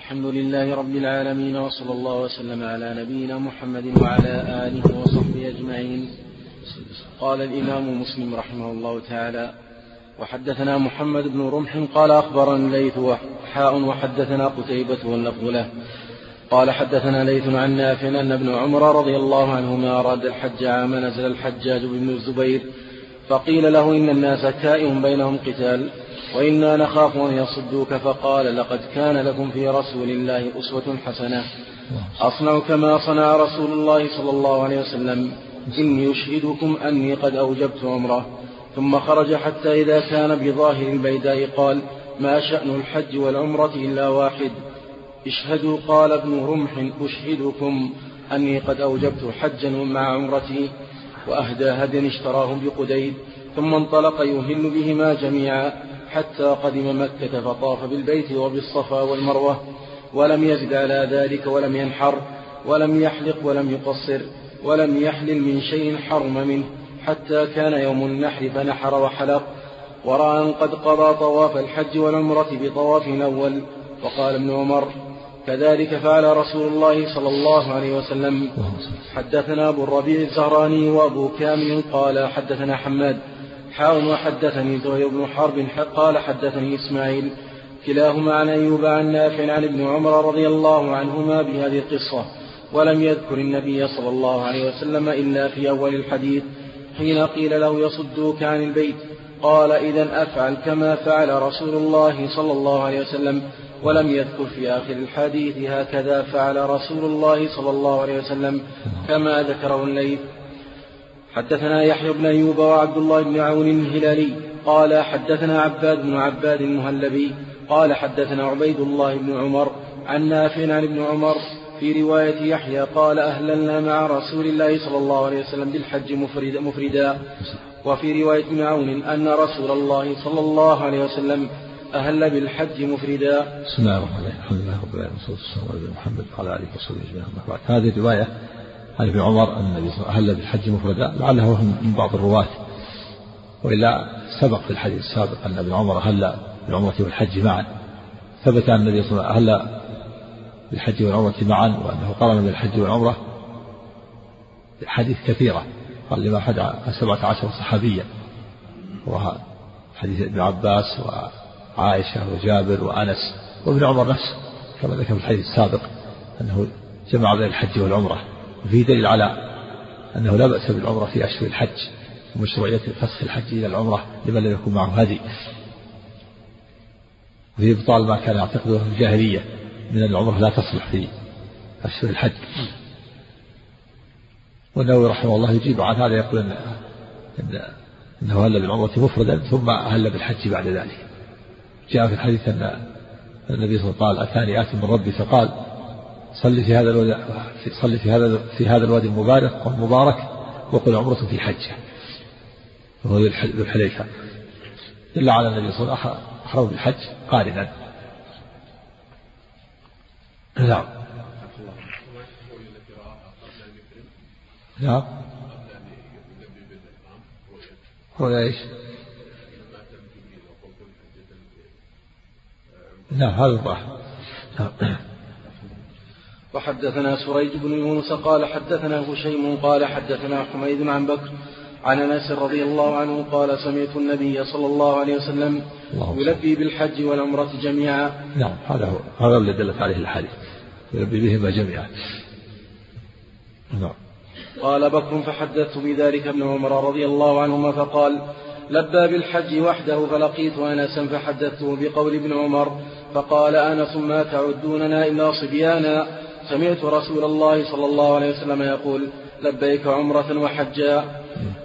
الحمد لله رب العالمين وصلى الله وسلم على نبينا محمد وعلى آله وصحبه أجمعين. قال الإمام مسلم رحمه الله تعالى وحدثنا محمد بن رمح قال أخبرنا الليث وحاء وحدثنا قتيبة واللفظ له. قال حدثنا ليث عن نافع أن ابن عمر رضي الله عنهما أراد الحج عام نزل الحجاج بن الزبير فقيل له إن الناس كائن بينهم قتال. وإنا نخاف أن يصدوك فقال لقد كان لكم في رسول الله أسوة حسنة. أصنع كما صنع رسول الله صلى الله عليه وسلم. إني أشهدكم أني قد أوجبت عمره. ثم خرج حتى إذا كان بظاهر البيداء قال ما شأن الحج والعمرة إلا واحد. اشهدوا قال ابن رمح أشهدكم أني قد أوجبت حجا مع عمرتي. وأهدى هديا اشتراه بقديد. ثم انطلق يهل بهما جميعا. حتى قدم مكة فطاف بالبيت وبالصفا والمروة ولم يزد على ذلك ولم ينحر ولم يحلق ولم يقصر ولم يحلل من شيء حرم منه حتى كان يوم النحر فنحر وحلق. ورأى أن قد قضى طواف الحج والعمرة بطواف الأول. وقال ابن عمر كذلك فعل رسول الله صلى الله عليه وسلم. حدثنا أبو الربيع الزهراني وأبو كامل قال حدثنا حماد حاول وحدثني زهير بن حرب قال حدثني إسماعيل كلاهما عن أيوب عن نافع عن ابن عمر رضي الله عنهما بهذه القصة ولم يذكر النبي صلى الله عليه وسلم إلا في أول الحديث حين قيل له يصدوك عن البيت قال إذا أفعل كما فعل رسول الله صلى الله عليه وسلم ولم يذكر في آخر الحديث هكذا فعل رسول الله صلى الله عليه وسلم كما ذكره الليث. حدثنا يحيى بن أيوب وعبد الله بن عون الهلالي قال حدثنا عباد بن عباد المهلبي قال حدثنا عبيد الله بن عمر عن نافع عن ابن عمر في رواية يحيى قال أهللنا مع رسول الله صلى الله عليه وسلم بالحج مفرد مفردا. وفي رواية ابن عون أن رسول الله صلى الله عليه وسلم أهل بالحج مفردا. بسم الله الرحمن الرحيم. الحمد لله رب العالمين والصلاة والسلام على محمد وعلى آله وصحبه أجمعين. هذه الرواية عن ابن عمر أن النبي صلى الله عليه وسلم بالحج مفردا لعله من بعض الرواة. وإلا سبق في الحديث السابق أن ابن عمر أهل بالعمرة والحج معا. ثبت أن النبي صلى الله عليه وسلم أهل بالحج والعمرة معا وأنه قرن بالحج والعمرة حديث كثيرة. قال لما حد سبعة عشر صحابيا. وحديث ابن عباس وعائشة وجابر وأنس وابن عمر نفسه كما ذكر في الحديث السابق أنه جمع بين الحج والعمرة. وفيه دليل على أنه لا بأس بالعمرة في أشهر الحج ومشروعية فسخ الحج إلى العمرة لمن لم يكن معه هدي. وفي إبطال ما كان يعتقده في الجاهلية من أن العمرة لا تصلح في أشهر الحج. والنووي رحمه الله يجيب عن هذا يقول أن أنه هل بالعمرة مفردا ثم هل بالحج بعد ذلك. جاء في الحديث أن النبي صلى الله عليه وسلم قال أتاني آت من ربي؟ فقال صل في هذا الوادي صل في هذا في هذا الوادي المبارك والمبارك وقل عمرة في حجة. وهو ذو الحليفة. دل على النبي صلى الله عليه وسلم أحرم بالحج قارنا. نعم. نعم. هو إيش؟ نعم هذا الظاهر. نعم. وحدثنا سريج بن يونس قال حدثنا هشيم قال حدثنا حميد عن بكر عن أنس رضي الله عنه قال سمعت النبي صلى الله عليه وسلم يلبي بالحج والعمرة جميعا. نعم هذا هو هذا الذي دلت عليه الحديث يلبي بهما جميعا. نعم. قال بكر فحدثت بذلك ابن عمر رضي الله عنهما فقال لبى بالحج وحده فلقيت أنسا فحدثته بقول ابن عمر فقال آنس ما تعدوننا إلا صبيانا سمعت رسول الله صلى الله عليه وسلم يقول لبيك عمرة وحجا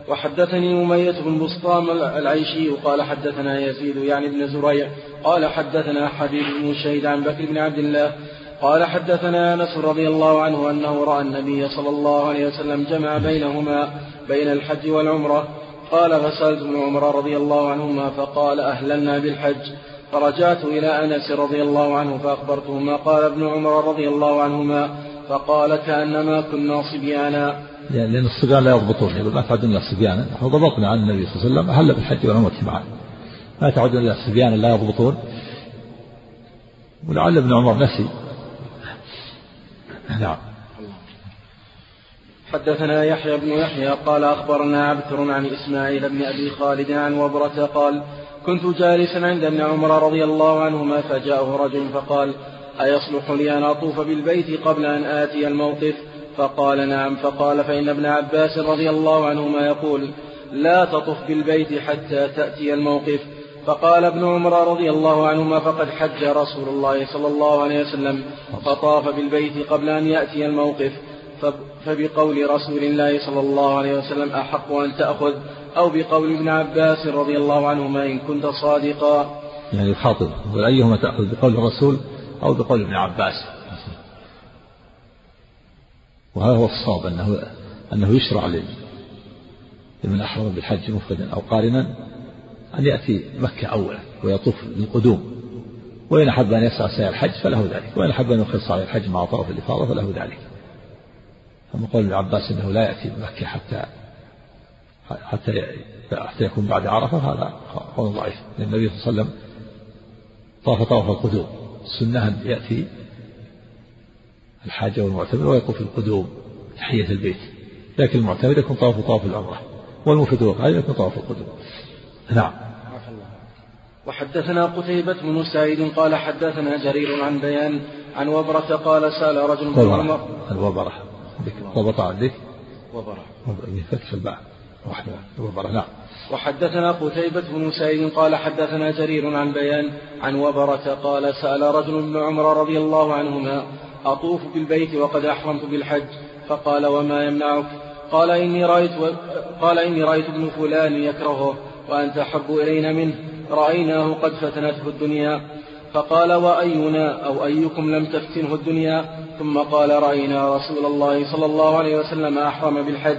وحدثني أمية بن بسطام العيشي قال حدثنا يزيد يعني بن زريع. قال حدثنا حبيب بن شهيد عن بكر بن عبد الله. قال حدثنا أنس رضي الله عنه أنه رأى النبي صلى الله عليه وسلم جمع بينهما بين الحج والعمرة. قال فسالت ابن عمر رضي الله عنهما فقال أهللنا بالحج. فرجعت إلى أنس رضي الله عنه فأخبرته ما قال ابن عمر رضي الله عنهما فقال كأنما كنا صبيانا. يعني لأن الصبيان لا يضبطون يقول ما تعدون إلا صبيانا نحن ضبطنا عن النبي صلى الله عليه وسلم هل بالحج والعمرة معا. ما تعدون إلا صبيانا لا يضبطون. ولعل ابن عمر نسي. نعم. حدثنا يحيى بن يحيى قال أخبرنا عبثر عن إسماعيل بن أبي خالد عن وبرة قال كنت جالسا عند ابن عمر رضي الله عنهما فجاءه رجل فقال أيصلح لي أن أطوف بالبيت قبل أن آتي الموقف؟ فقال نعم. فقال فإن ابن عباس رضي الله عنهما يقول لا تطف بالبيت حتى تأتي الموقف. فقال ابن عمر رضي الله عنهما فقد حج رسول الله صلى الله عليه وسلم فطاف بالبيت قبل أن يأتي الموقف. فبقول رسول الله صلى الله عليه وسلم أحق أن تأخذ؟ أو بقول ابن عباس رضي الله عنهما إن كنت صادقا. يعني يخاطب يقول أيهما تأخذ بقول الرسول أو بقول ابن عباس؟ وهذا هو الصواب أنه أنه يشرع لمن أحرم بالحج مفردا أو قارنا أن يأتي مكة أولا ويطوف للقدوم وإن أحب أن يسعى سعي الحج فله ذلك وإن أحب أن يخص على الحج مع طواف الإفاضة فله ذلك. أما قول ابن عباس أنه لا يأتي بمكة حتى حتى حتى يكون بعد عرفة هذا قول ضعيف. لأن النبي صلى الله عليه وسلم طاف طواف القدوم. السنة أن يأتي الحاجة والمعتمر ويطوف القدوم تحية البيت. لكن المعتمر يكون طواف طواف العمرة والمفيد والقادم يكون طواف القدوم. نعم. وحدثنا قتيبة بن سعيد قال حدثنا جرير عن بيان عن وبرة قال سأل رجل من عمر الوبرة ضبط عندك وبرة بفتح الباء وبرة. نعم. وحدثنا قتيبة بن سعيد قال حدثنا جرير عن بيان عن وبرة قال سأل رجل من عمر رضي الله عنهما أطوف بالبيت وقد أحرمت بالحج. فقال وما يمنعك؟ قال إني رأيت و... قال إني رأيت ابن فلان يكرهه وأنت أحب إلينا منه رأيناه قد فتنته الدنيا. فقال وأينا أو أيكم لم تفتنه الدنيا؟ ثم قال رأينا رسول الله صلى الله عليه وسلم أحرم بالحج.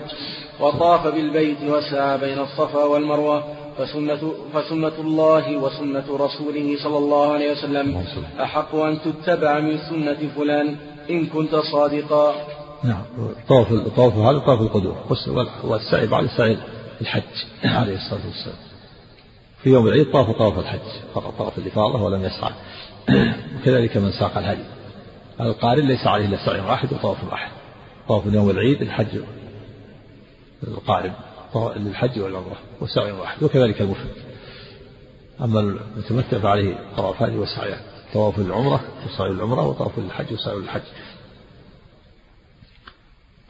وطاف بالبيت وسعى بين الصفا والمروة فسنة, فسنة الله وسنة رسوله صلى الله عليه وسلم. أحق أن تتبع من سنة فلان. إن كنت صادقا. نعم. طواف طواف هذا طواف القدوم والسعي بعد سعي الحج عليه الصلاة والسلام. في يوم العيد طاف طواف الحج. فقط طواف الإفاضة ولم يسعى. وكذلك من ساق الهدي. القارن ليس عليه إلا سعي واحد وطواف واحد. طواف يوم العيد الحج القارن للحج والعمرة وسعي واحد وكذلك المفرد. أما المتمتع فعليه طوافان وسعيان طواف العمرة وسعي العمرة وطواف الحج وسعي الحج.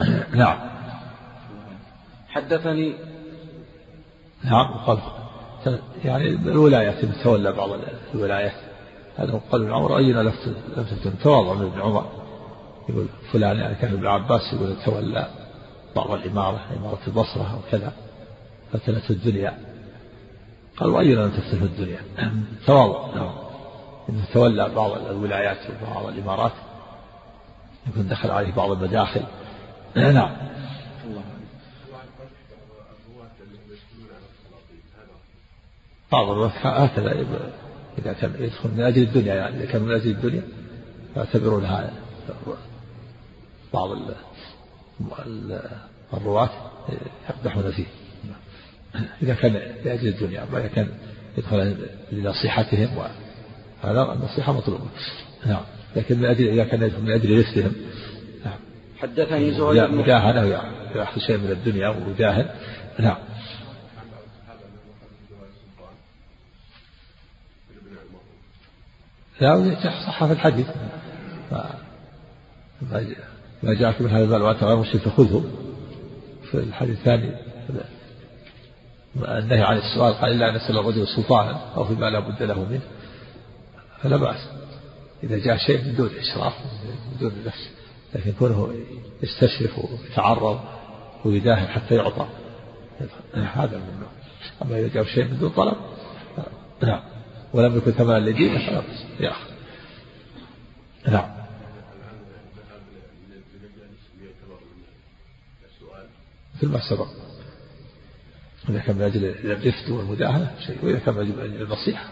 نعم. حدثني نعم قال يعني الولايات تولى بعض الولايات هذا قال ابن عمر أين تكن تواضع من ابن عمر؟ يقول فلان يعني كان ابن عباس يقول تولى. بعض الإمارة إمارة البصرة وكذا فتنت الدنيا. قال وأين لم تفتن الدنيا؟ تواضع نعم. إنه تولى بعض الولايات وبعض الإمارات يكون دخل عليه بعض المداخل. نعم. بعض الوقت هكذا إذا كان يدخل من أجل الدنيا يعني إذا كان من أجل الدنيا يعتبرونها بعض الرواة يقدحون فيه. إذا كان لأجل الدنيا أما إذا كان يدخل لنصيحتهم هذا النصيحة مطلوبة. نعم. لكن من أجل إذا كان يدخل من أجل رزقهم. نعم. حدثني زهير بن مجاهدة يأخذ شيء من الدنيا ومجاهد نعم. لا صح في الحديث ما جاءك من هذا المال وأنت غير مسلم فخذه. في الحديث الثاني النهي عن السؤال قال إلا أن يسأل الرجل سلطانا أو فيما لا بد له منه فلا بأس. إذا جاء شيء من دون إشراف من دون نفس لكن كونه يستشرف ويتعرض ويداهن حتى يعطى. هذا منه أما إذا جاء شيء من دون طلب نعم. ولم يكن ثمنا لدينه فلا بأس. نعم. مثل ما سبق. إذا كان من أجل الرفد والمداهنة شيء وإذا كان من أجل النصيحة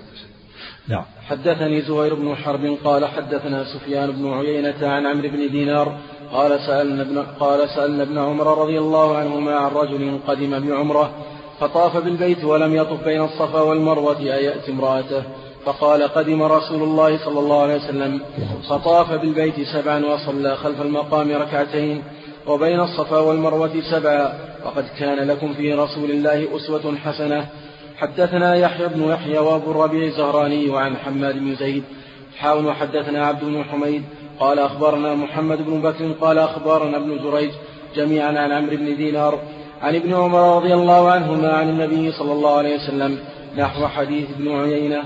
نعم. حدثني زهير بن حرب قال حدثنا سفيان بن عيينة عن عمرو بن دينار قال سألنا ابن قال سألنا ابن عمر رضي الله عنهما عن رجل قدم بعمرة فطاف بالبيت ولم يطف بين الصفا والمروة أيأتي امرأته. فقال قدم رسول الله صلى الله عليه وسلم فطاف بالبيت سبعا وصلى خلف المقام ركعتين وبين الصفا والمروة سبعا. وقد كان لكم في رسول الله أسوة حسنة. حدثنا يحيى بن يحيى وابو الربيع الزهراني وعن حماد بن زيد. حاول وحدثنا عبد بن حميد. قال أخبرنا محمد بن بكر. قال أخبرنا ابن جريج جميعا عن عمرو بن دينار. عن ابن عمر رضي الله عنهما عن النبي صلى الله عليه وسلم نحو حديث ابن عيينة.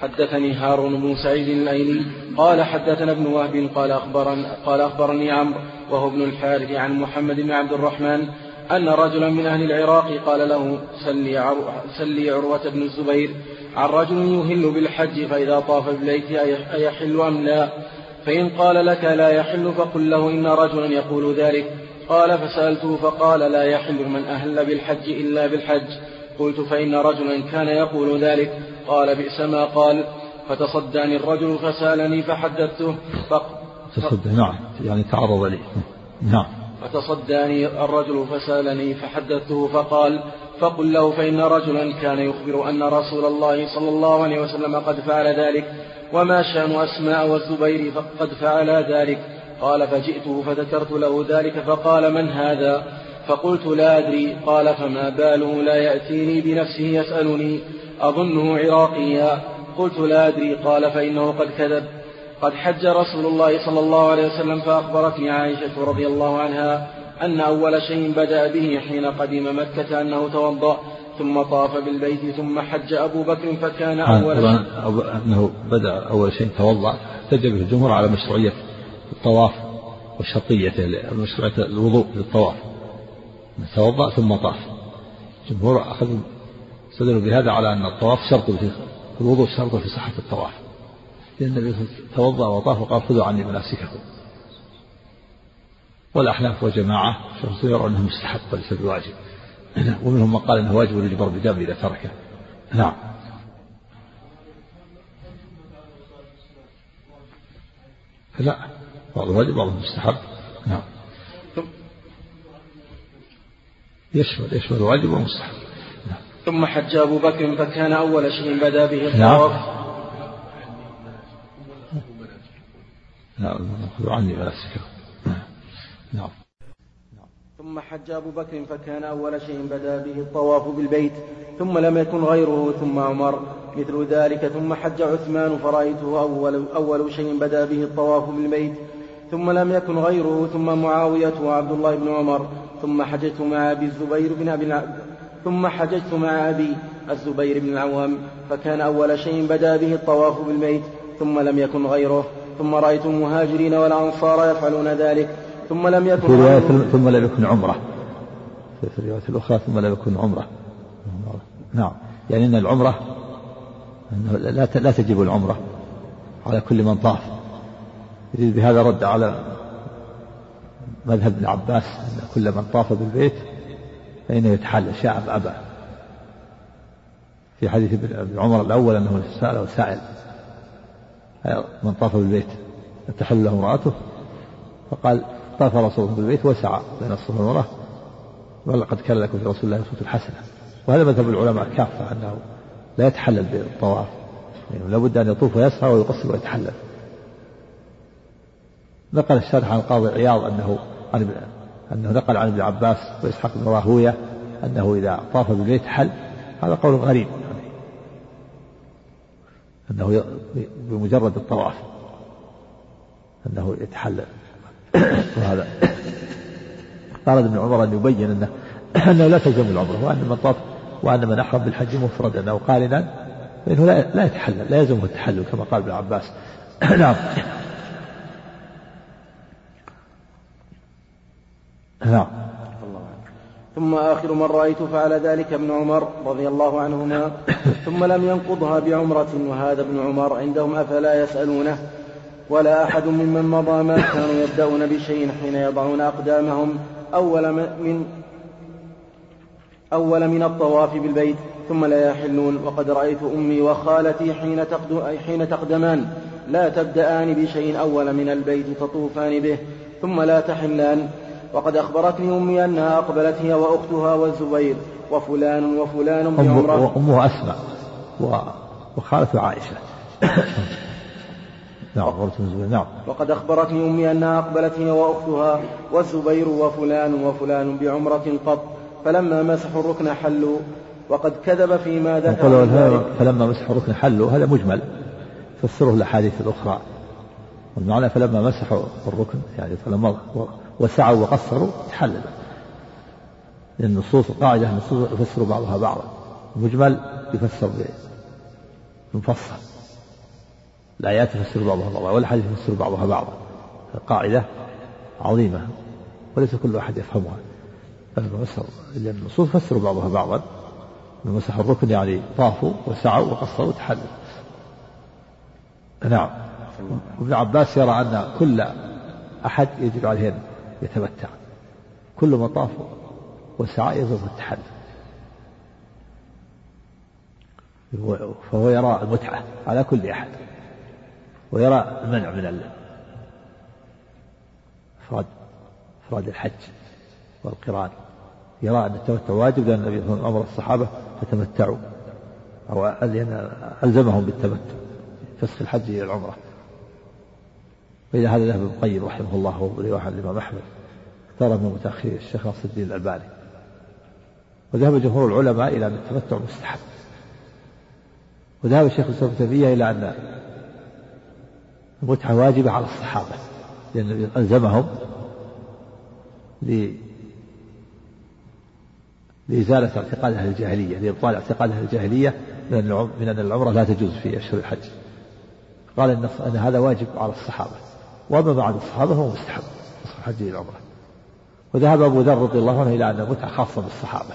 حدثني هارون بن سعيد الأيلي. قال حدثنا ابن وهب. قال أخبرني, قال أخبرني عمرو. وهو ابن الحارث عن محمد بن عبد الرحمن أن رجلا من أهل العراق قال له سلي, سلي عروة بن الزبير عن رجل يهل بالحج فإذا طاف بالبيت أيحل أم لا؟ فإن قال لك لا يحل فقل له إن رجلا يقول ذلك. قال فسألته فقال لا يحل من أهل بالحج إلا بالحج. قلت فإن رجلا كان يقول ذلك. قال بئس ما قال. فتصداني الرجل فسألني فحدثته. تصدى نعم. يعني تعرض لي. نعم. فتصداني الرجل فسألني فحدثته فقال فقل له فإن رجلا كان يخبر أن رسول الله صلى الله عليه وسلم قد فعل ذلك وما شأن أسماء والزبير فقد فعل ذلك. قال فجئته فذكرت له ذلك فقال من هذا؟ فقلت لا أدري. قال فما باله لا يأتيني بنفسه يسألني أظنه عراقيا. قلت لا أدري. قال فإنه قد كذب. قد حج رسول الله صلى الله عليه وسلم فأخبرتني عائشة رضي الله عنها أن أول شيء بدأ به حين قدم مكة أنه توضأ ثم طاف بالبيت ثم حج أبو بكر فكان أول شيء. أنه بدأ أول شيء توضأ احتج به الجمهور على مشروعية الطواف وشرطيته مشروعية الوضوء للطواف. توضأ ثم طاف. الجمهور أخذوا استدلوا بهذا على أن الطواف شرط في الوضوء شرط في صحة الطواف. لأن النبي توضأ وطاف وقال خذوا عني مناسككم. والأحناف وجماعة يرون أنه مستحب وليس بواجب ومنهم من قال أنه واجب ويجبر بدم إذا تركه. نعم. لا. بعض واجب بعض مستحب نعم. يشمل يشمل الواجب والمستحب نعم. ثم حج أبو بكر فكان أول شيء بدا به الطواف. نعم. نعم عني مناسكه نعم. ثم حج أبو بكر فكان أول شيء بدا به الطواف بالبيت ثم لم يكن غيره ثم عمر. مثل ذلك ثم حج عثمان فرأيته أول, أول شيء بدا به الطواف بالبيت. ثم لم يكن غيره ثم معاوية وعبد الله بن عمر. ثم حججت مع أبي الزبير بن أبي. ثم حججت مع أبي الزبير بن العوام. فكان أول شيء بدا به الطواف بالبيت ثم لم يكن غيره. ثم رأيت المهاجرين والأنصار يفعلون ذلك ثم لم يكن في رواية ثم لم يكن عمرة. في الرواية الأخرى ثم لم يكن عمرة. نعم. يعني أن العمرة أنه لا لا تجب العمرة على كل من طاف. يريد بهذا رد على مذهب ابن عباس أن كل من طاف بالبيت فإنه يتحلل شاء أبى. في حديث ابن عمر الأول أنه سأله سائل من طاف بالبيت تحل له امرأته فقال طاف رسول الله بالبيت وسعى بين الصفا والمروة ولقد كان لكم في رسول الله أسوة حسنة. وهذا مذهب العلماء كافة أنه لا يتحلل بالطواف. يعني لابد أن يطوف ويسعى ويقصر ويتحلل. نقل الشارح عن القاضي عياض أنه عن أنه نقل عن ابن عباس وإسحاق بن راهوية أنه إذا طاف بالبيت حل. هذا قول غريب. أنه بمجرد الطواف. أنه يتحلل وهذا. أراد ابن عمر أن يبين أنه أنه لا تلزم العمرة وأن من طاف وأن من أحرم بالحج مفردا أو قارنا فإنه لا لا يتحلل لا يلزمه التحلل كما قال ابن عباس. نعم. نعم. ثم آخر من رأيت فعل ذلك ابن عمر رضي الله عنهما ثم لم ينقضها بعمرة وهذا ابن عمر عندهم أفلا يسألونه ولا أحد ممن مضى ما كانوا يبدأون بشيء حين يضعون أقدامهم أول من أول من الطواف بالبيت ثم لا يحلون وقد رأيت أمي وخالتي حين حين تقدمان لا تبدأان بشيء أول من البيت تطوفان به ثم لا تحلان وقد أخبرتني أمي أنها أقبلت هي وأختها والزبير وفلان وفلان بعمرة أمه أسمع وخالته عائشة. نعم عروة بن الزبير نعم. وقد أخبرتني أمي أنها أقبلت هي وأختها والزبير وفلان وفلان بعمرة قط فلما مسحوا الركن حلوا. وقد كذب فيما ذكر فلما مسحوا الركن حلوا هذا مجمل. فسره الأحاديث الأخرى. والمعنى فلما مسحوا الركن يعني فلما وسعوا وقصروا تحلل. لأن النصوص القاعدة النصوص يفسر بعضها بعضا. المجمل يفسر بمفصل الآيات تفسر بعضها بعضا والحديث يفسر بعضها بعضا. قاعدة عظيمة وليس كل أحد يفهمها. لأن النصوص تفسر بعضها بعضا. مسح الركن يعني طافوا وسعوا وقصروا وتحلوا نعم. ابن عباس يرى أن كل أحد يجب عليه أن يتمتع. كل ما طاف وسعى يجب التحلل فهو يرى المتعة على كل أحد. ويرى المنع من إفراد إفراد الحج والقران. يرى أن التمتع واجب لأن النبي صلى الله عليه وسلم أمر الصحابة فتمتعوا. أو ألزمهم بالتمتع. فسخ الحج إلى العمرة وإلى هذا ذهب ابن القيم رحمه الله ورواية عن الإمام أحمد اختار من متأخر الشيخ ناصر الدين الألباني. وذهب جمهور العلماء إلى أن التمتع مستحب. وذهب الشيخ الإسلام تيمية إلى أن المتعة واجبة على الصحابة لأن ألزمهم لإزالة اعتقاد أهل الجاهلية لإبطال اعتقاد أهل الجاهلية من أن العمرة لا تجوز في أشهر الحج. قال إن, هذا واجب على الصحابة. وأما بعد الصحابة فهو مستحب الحج إلى العمرة وذهب أبو ذر رضي الله عنه إلى أن المتعة خاصة بالصحابة.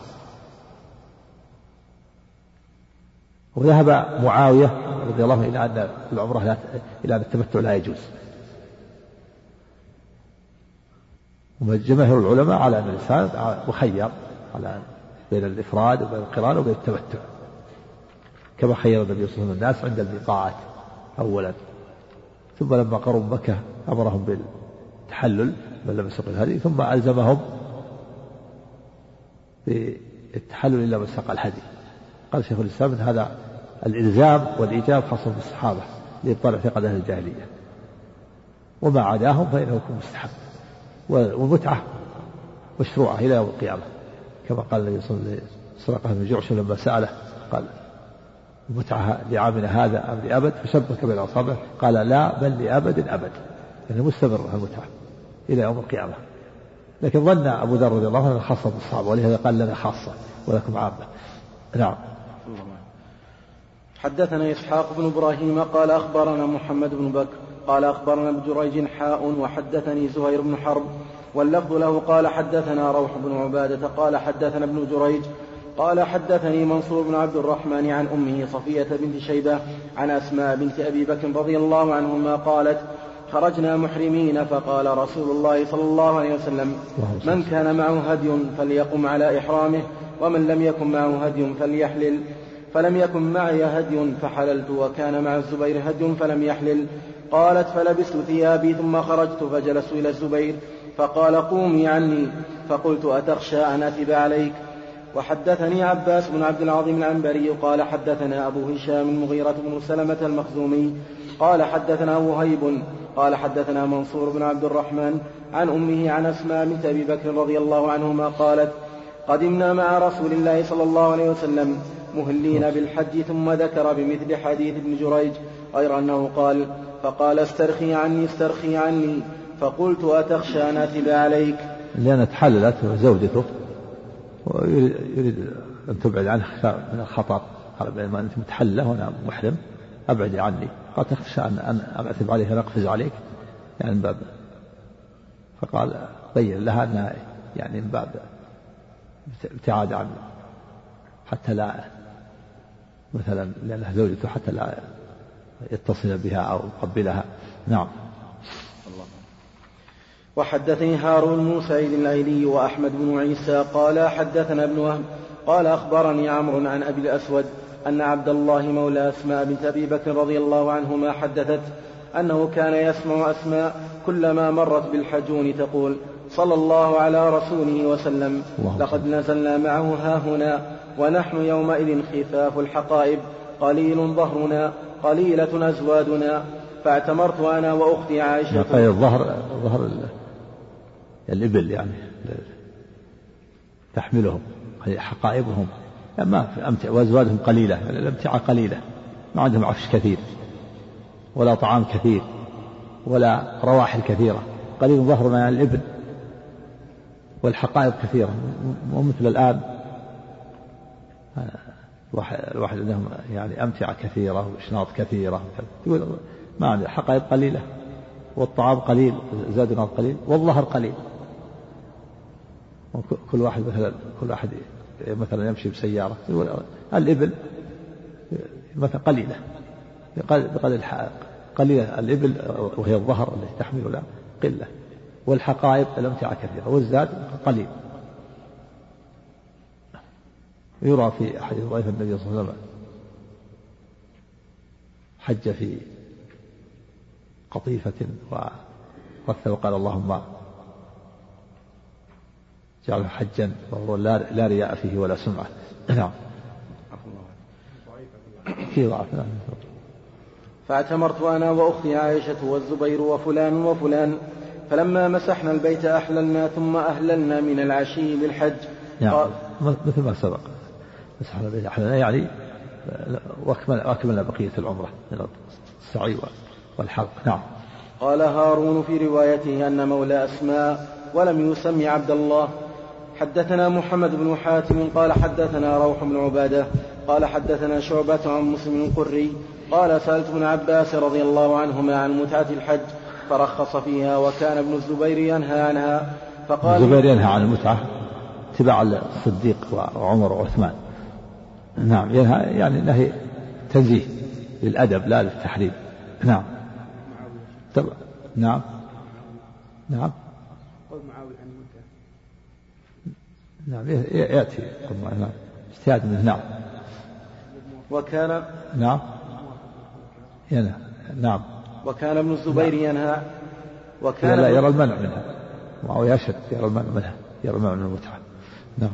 وذهب معاوية رضي الله عنه إلى أن العمرة لا إلى أن التمتع لا يجوز. وجماهير العلماء على أن الإنسان مخير على بين الإفراد وبين القران وبين التمتع. كما خير النبي صلى الله عليه وسلم الناس عند الميقات أولا. ثم لما قروا مكة أمرهم بالتحلل من لم يسق الهدي ثم ألزمهم بالتحلل إلا من ساق الهدي. قال شيخ الإسلام إن هذا الإلزام والإيجاب خاص بالصحابة لإبطال اعتقاد أهل الجاهلية. وما عداهم فإنه يكون مستحب والمتعة مشروعة إلى يوم القيامة. كما قال النبي صلى الله عليه وسلم سرقه بن جعش لما سأله قال المتعة لعامنا هذا أم لأبد فشبك بين أصابعه قال لا بل لأبد أبد. يعني مستمر المتعة إلى يوم القيامة. لكن ظن أبو ذر رضي الله عنه خاصة بالصحابة ولهذا قال لنا خاصة ولكم عامة. نعم. حدثنا إسحاق بن إبراهيم قال أخبرنا محمد بن بكر قال أخبرنا ابن جريج حاء وحدثني زهير بن حرب واللفظ له قال حدثنا روح بن عبادة قال حدثنا ابن جريج قال حدثني منصور بن عبد الرحمن عن أمه صفية بنت شيبة عن أسماء بنت أبي بكر رضي الله عنهما قالت خرجنا محرمين فقال رسول الله صلى الله عليه وسلم من كان معه هدي فليقم على إحرامه ومن لم يكن معه هدي فليحلل. فلم يكن معي هدي فحللت وكان مع الزبير هدي فلم يحلل. قالت فلبست ثيابي ثم خرجت فجلست إلى الزبير فقال قومي عني. فقلت أتخشى أن أثب عليك؟ وحدثني عباس بن عبد العظيم العنبري قال حدثنا أبو هشام المغيرة بن سلمة المخزومي قال حدثنا وهيب قال حدثنا منصور بن عبد الرحمن عن أمه عن أسماء بنت أبي بكر رضي الله عنهما قالت قدمنا مع رسول الله صلى الله عليه وسلم مهلين بالحج ثم ذكر بمثل حديث ابن جريج غير أنه قال فقال استرخي عني استرخي عني فقلت أتخشى أن أتب عليك. لأن تحللت زوجته ويريد أن تبعد عنه من الخطر قال بينما أنت متحلة وأنا محرم أبعدي عني. قال تخشى أن أن أعتب عليك أن أقفز عليك. يعني من باب. فقال بين لها أنها يعني من باب ابتعاد عن حتى لا مثلا لأنها زوجته حتى لا يتصل بها أو يقبلها. نعم. وحدثني هارون بن سعيد الايلي وأحمد بن عيسى قال حدثنا ابن وهب قال أخبرني عمرو عن أبي الأسود أن عبد الله مولى أسماء بنت أبي بكر رضي الله عنهما حدثت أنه كان يسمع أسماء كلما مرت بالحجون تقول صلى الله على رسوله وسلم لقد نزلنا معه ها هنا ونحن يومئذ خفاف الحقائب قليل ظهرنا قليلة أزوادنا فاعتمرت أنا وأختي عائشة قليل الظهر ظهر الإبل يعني تحملهم حقائبهم. ما في أمتع وأزواجهم قليلة الأمتعة قليلة ما عندهم عفش كثير ولا طعام كثير ولا رواحل كثيرة. قليل ظهرنا يعني الإبل والحقائب كثيرة مو مثل الآن الواحد عندهم يعني أمتعة كثيرة وإشناط كثيرة يقول ما عندي حقائب قليلة والطعام قليل زادنا قليل والظهر قليل. كل واحد مثلا كل واحد مثلا يمشي بسيارة. الإبل مثلا قليلة. بقدر قليلة. الإبل وهي الظهر التي تحمل لا قلة. والحقائب الأمتعة كثيرة. والزاد قليل. يرى في حديث ضيف النبي صلى الله عليه وسلم حج في قطيفة ورث وقال اللهم جعله حجا وهو لا رياء فيه ولا سمعة. نعم. في ضعف. فاعتمرت أنا وأختي عائشة والزبير وفلان وفلان فلما مسحنا البيت أحللنا ثم أهللنا من العشي بالحج نعم. مثل ما سبق. مسحنا البيت أحللنا يعني واكمل أكملنا بقية العمرة من السعي والحلق. نعم. قال هارون في روايته أن مولى أسماء ولم يسمي عبد الله حدثنا محمد بن حاتم قال حدثنا روح بن عبادة قال حدثنا شعبة عن مسلم القري قال سألت ابن عباس رضي الله عنهما عن متعة الحج فرخص فيها وكان ابن الزبير ينهى عنها فقال الزبير ينهى عن المتعة اتباع الصديق وعمر وعثمان. نعم ينهى يعني نهي تنزيه للأدب لا للتحريم. نعم. طب نعم. نعم قول معاوية عن نعم يأتي نعم. اجتهاد منه. نعم. وكان نعم. ينهى. نعم. وكان ابن الزبير نعم. ينهى. وكان لا يرى المنع منها. معاوية أشد يرى المنع منها. يرى المنع من المتعة. نعم.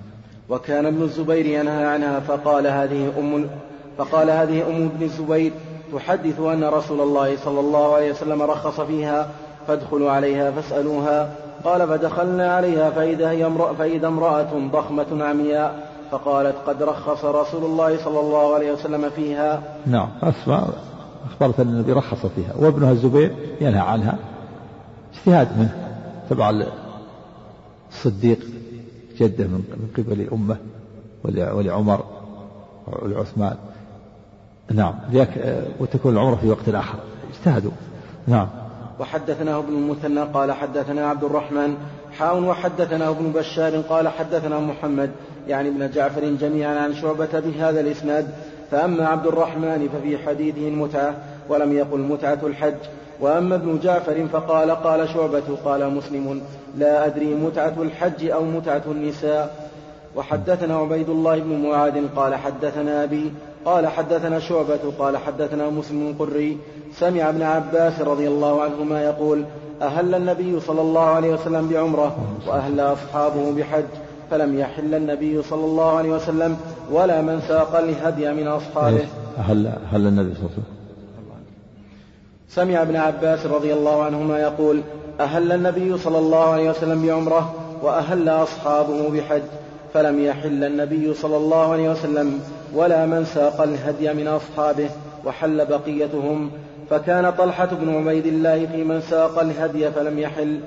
وكان ابن الزبير ينهى عنها فقال هذه أم فقال هذه أم ابن الزبير تحدث أن رسول الله صلى الله عليه وسلم رخص فيها فادخلوا عليها فاسألوها قال فدخلنا عليها فإذا, هي امرأة فإذا امرأة ضخمة عمياء. فقالت قد رخص رسول الله صلى الله عليه وسلم فيها. نعم أسمع أخبرت أن النبي رخص فيها. وابنها الزبير ينهى عنها. اجتهاد منه. تبع الصديق جده من قبل أمه ولعمر ولعثمان. نعم وتكون العمرة في وقت آخر. اجتهدوا. نعم. وحدثنا ابن المثنى قال حدثنا عبد الرحمن حاون وحدثنا ابن بشار قال حدثنا محمد يعني ابن جعفر جميعا عن شعبة بهذا الإسناد. فأما عبد الرحمن ففي حديثه المتعة ولم يقل متعة الحج. وأما ابن جعفر فقال قال شعبة قال مسلم لا أدري متعة الحج أو متعة النساء. وحدثنا عبيد الله بن معاذ قال حدثنا أبي قال حدثنا شعبة قال حدثنا مسلم القري سمع ابن عباس رضي الله عنهما يقول أهل النبي صلى الله عليه وسلم بعمرة وأهل أصحابه بحج فلم يحل النبي صلى الله عليه وسلم ولا من ساق الهدي من أصحابه. أهل أهل النبي صلى الله عليه وسلم. سمع ابن عباس رضي الله عنهما يقول أهل النبي صلى الله عليه وسلم بعمرة وأهل أصحابه بحج فلم يحل النبي صلى الله عليه وسلم ولا من ساق الهدي من أصحابه وحل بقيتهم فكان طلحة بن عبيد الله في من ساق الهدي فلم يحل.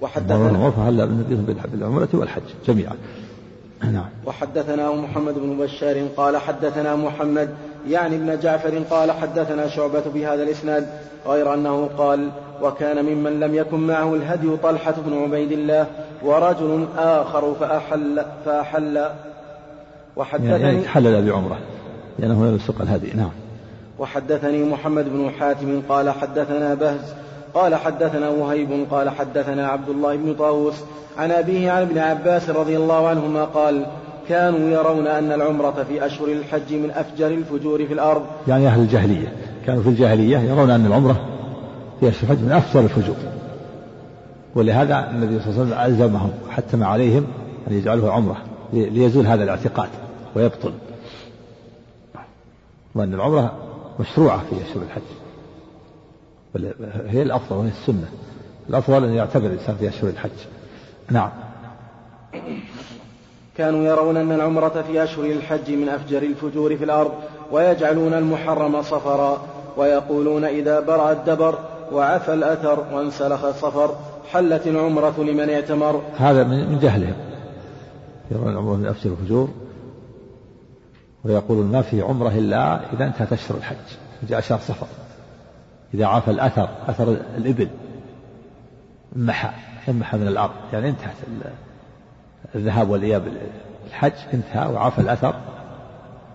وحدثنا فهل النبي بالعمرة والحج جميعا. نعم. وحدثنا محمد بن بشار قال حدثنا محمد يعني ابن جعفر قال حدثنا شعبة بهذا الإسناد غير أنه قال وكان ممن لم يكن معه الهدي طلحة بن عبيد الله ورجل آخر فأحل فأحل وحدثني يعني حلل بعمرة لأنه لم يسق الهدي نعم. وحدثني محمد بن حاتم قال حدثنا بهز قال حدثنا وهيب قال حدثنا عبد الله بن طاووس عن أبيه عن ابن عباس رضي الله عنهما قال كانوا يرون أن العمرة في أشهر الحج من أفجر الفجور في الأرض. يعني أهل الجاهلية. كانوا في الجاهلية يرون أن العمرة في أشهر الحج من أفجر الفجور. ولهذا النبي صلى الله عليه وسلم ألزمهم حتم عليهم أن يجعلوه عمرة. ليزول هذا الاعتقاد ويبطل. وأن العمرة مشروعة في أشهر الحج. هي الأفضل وهي السنة. الأفضل أن يعتبر الإنسان في أشهر الحج. نعم. كانوا يرون أن العمرة في أشهر الحج من أفجر الفجور في الأرض ويجعلون المحرم صفرا ويقولون إذا برع الدبر وعفى الأثر وانسلخ الصفر حلت العمرة لمن اعتمر هذا من جهلهم. يرون العمرة من أفجر الفجور ويقولون ما في عمرة إلا إذا انتهت أشهر الحج جاء شهر صفر. إذا عفى الأثر أثر الإبل محى انمحى من الأرض يعني انتهت الذهاب والإياب الحج انتهى وعفى الأثر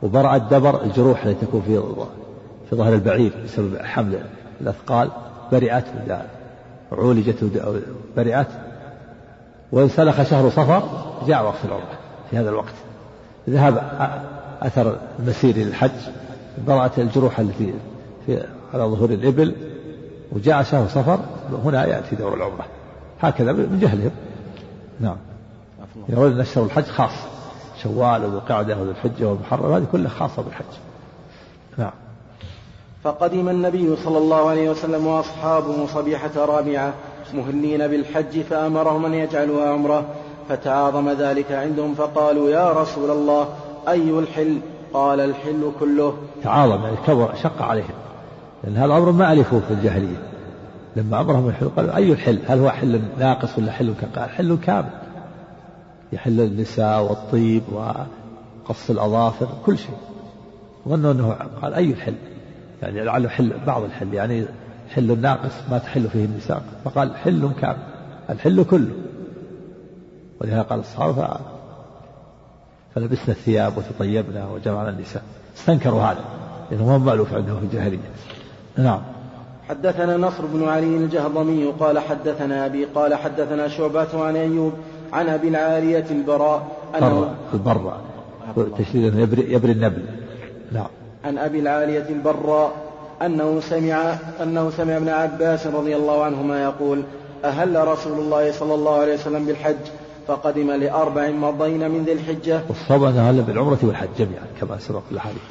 وبرع الدبر الجروح التي تكون في في ظهر البعير بسبب حمل الأثقال برئت عولجت برئت وانسلخ شهر صفر جاء وقت العمرة في هذا الوقت. ذهب أثر المسير للحج برأت الجروح التي في على ظهور الإبل وجاء شهر صفر هنا يأتي دور العمرة. هكذا من جهلهم. نعم. يقول أن أشهر الحج خاص. شوال وذو القعدة وذو الحجة والمحرم هذه كلها خاصة بالحج. نعم. فقدم النبي صلى الله عليه وسلم وأصحابه صبيحة رابعة مهنين بالحج فأمرهم أن يجعلوها عمرة فتعاظم ذلك عندهم فقالوا يا رسول الله أي الحل؟ قال الحل كله. تعاظم يعني كبر شق عليهم. لأن هذا أمر ما ألفوه في الجاهلية. لما أمرهم الحل قالوا أي الحل؟ هل هو حل ناقص ولا حل كامل قال حل كامل. يحل النساء والطيب وقص الأظافر كل شيء. ظنوا أنه قال أي الحل؟ يعني لعله حل بعض الحل. يعني حل ناقص ما تحل فيه النساء. فقال حل كامل الحل كله. ولهذا قال الصحابة فلبسنا الثياب وتطيبنا وجمعنا النساء. استنكروا هذا لأنه هو مألوف عندهم في الجاهلية. نعم. حدثنا نصر بن علي الجهضمي قال حدثنا أبي قال حدثنا شعبة عن أيوب عن أبي العالية البراء أنه البراء تشديد يبري, يبري النبل. نعم. عن أبي العالية البراء أنه سمع أنه سمع ابن عباس رضي الله عنهما يقول أهل رسول الله صلى الله عليه وسلم بالحج فقدم لأربع مضين من ذي الحجة. والصواب أهل بالعمرة والحج جميعا كما سبق في الأحاديث.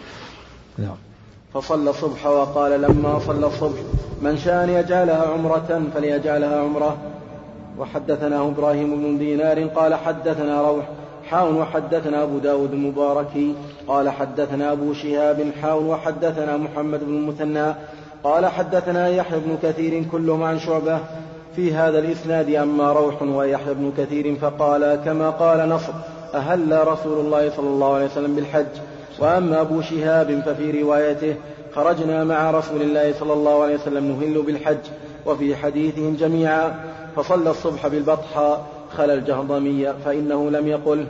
نعم. فصلى الصبح وقال لما صلى الصبح من شاء أن يجعلها عمرة فليجعلها عمرة. وحدثنا إبراهيم بن دينار قال حدثنا روح حاون وحدثنا أبو داود المباركي قال حدثنا أبو شهاب حاون وحدثنا محمد بن المثنى قال حدثنا يحيى بن كثير كلهم عن شعبة في هذا الإسناد أما روح ويحيى بن كثير فقال كما قال نصر أهل رسول الله صلى الله عليه وسلم بالحج؟ وأما أبو شهاب ففي روايته خرجنا مع رسول الله صلى الله عليه وسلم نهل بالحج وفي حديثهم جميعا فصلى الصبح بالبطحاء خلا الجهضمية فإنه لم يقل.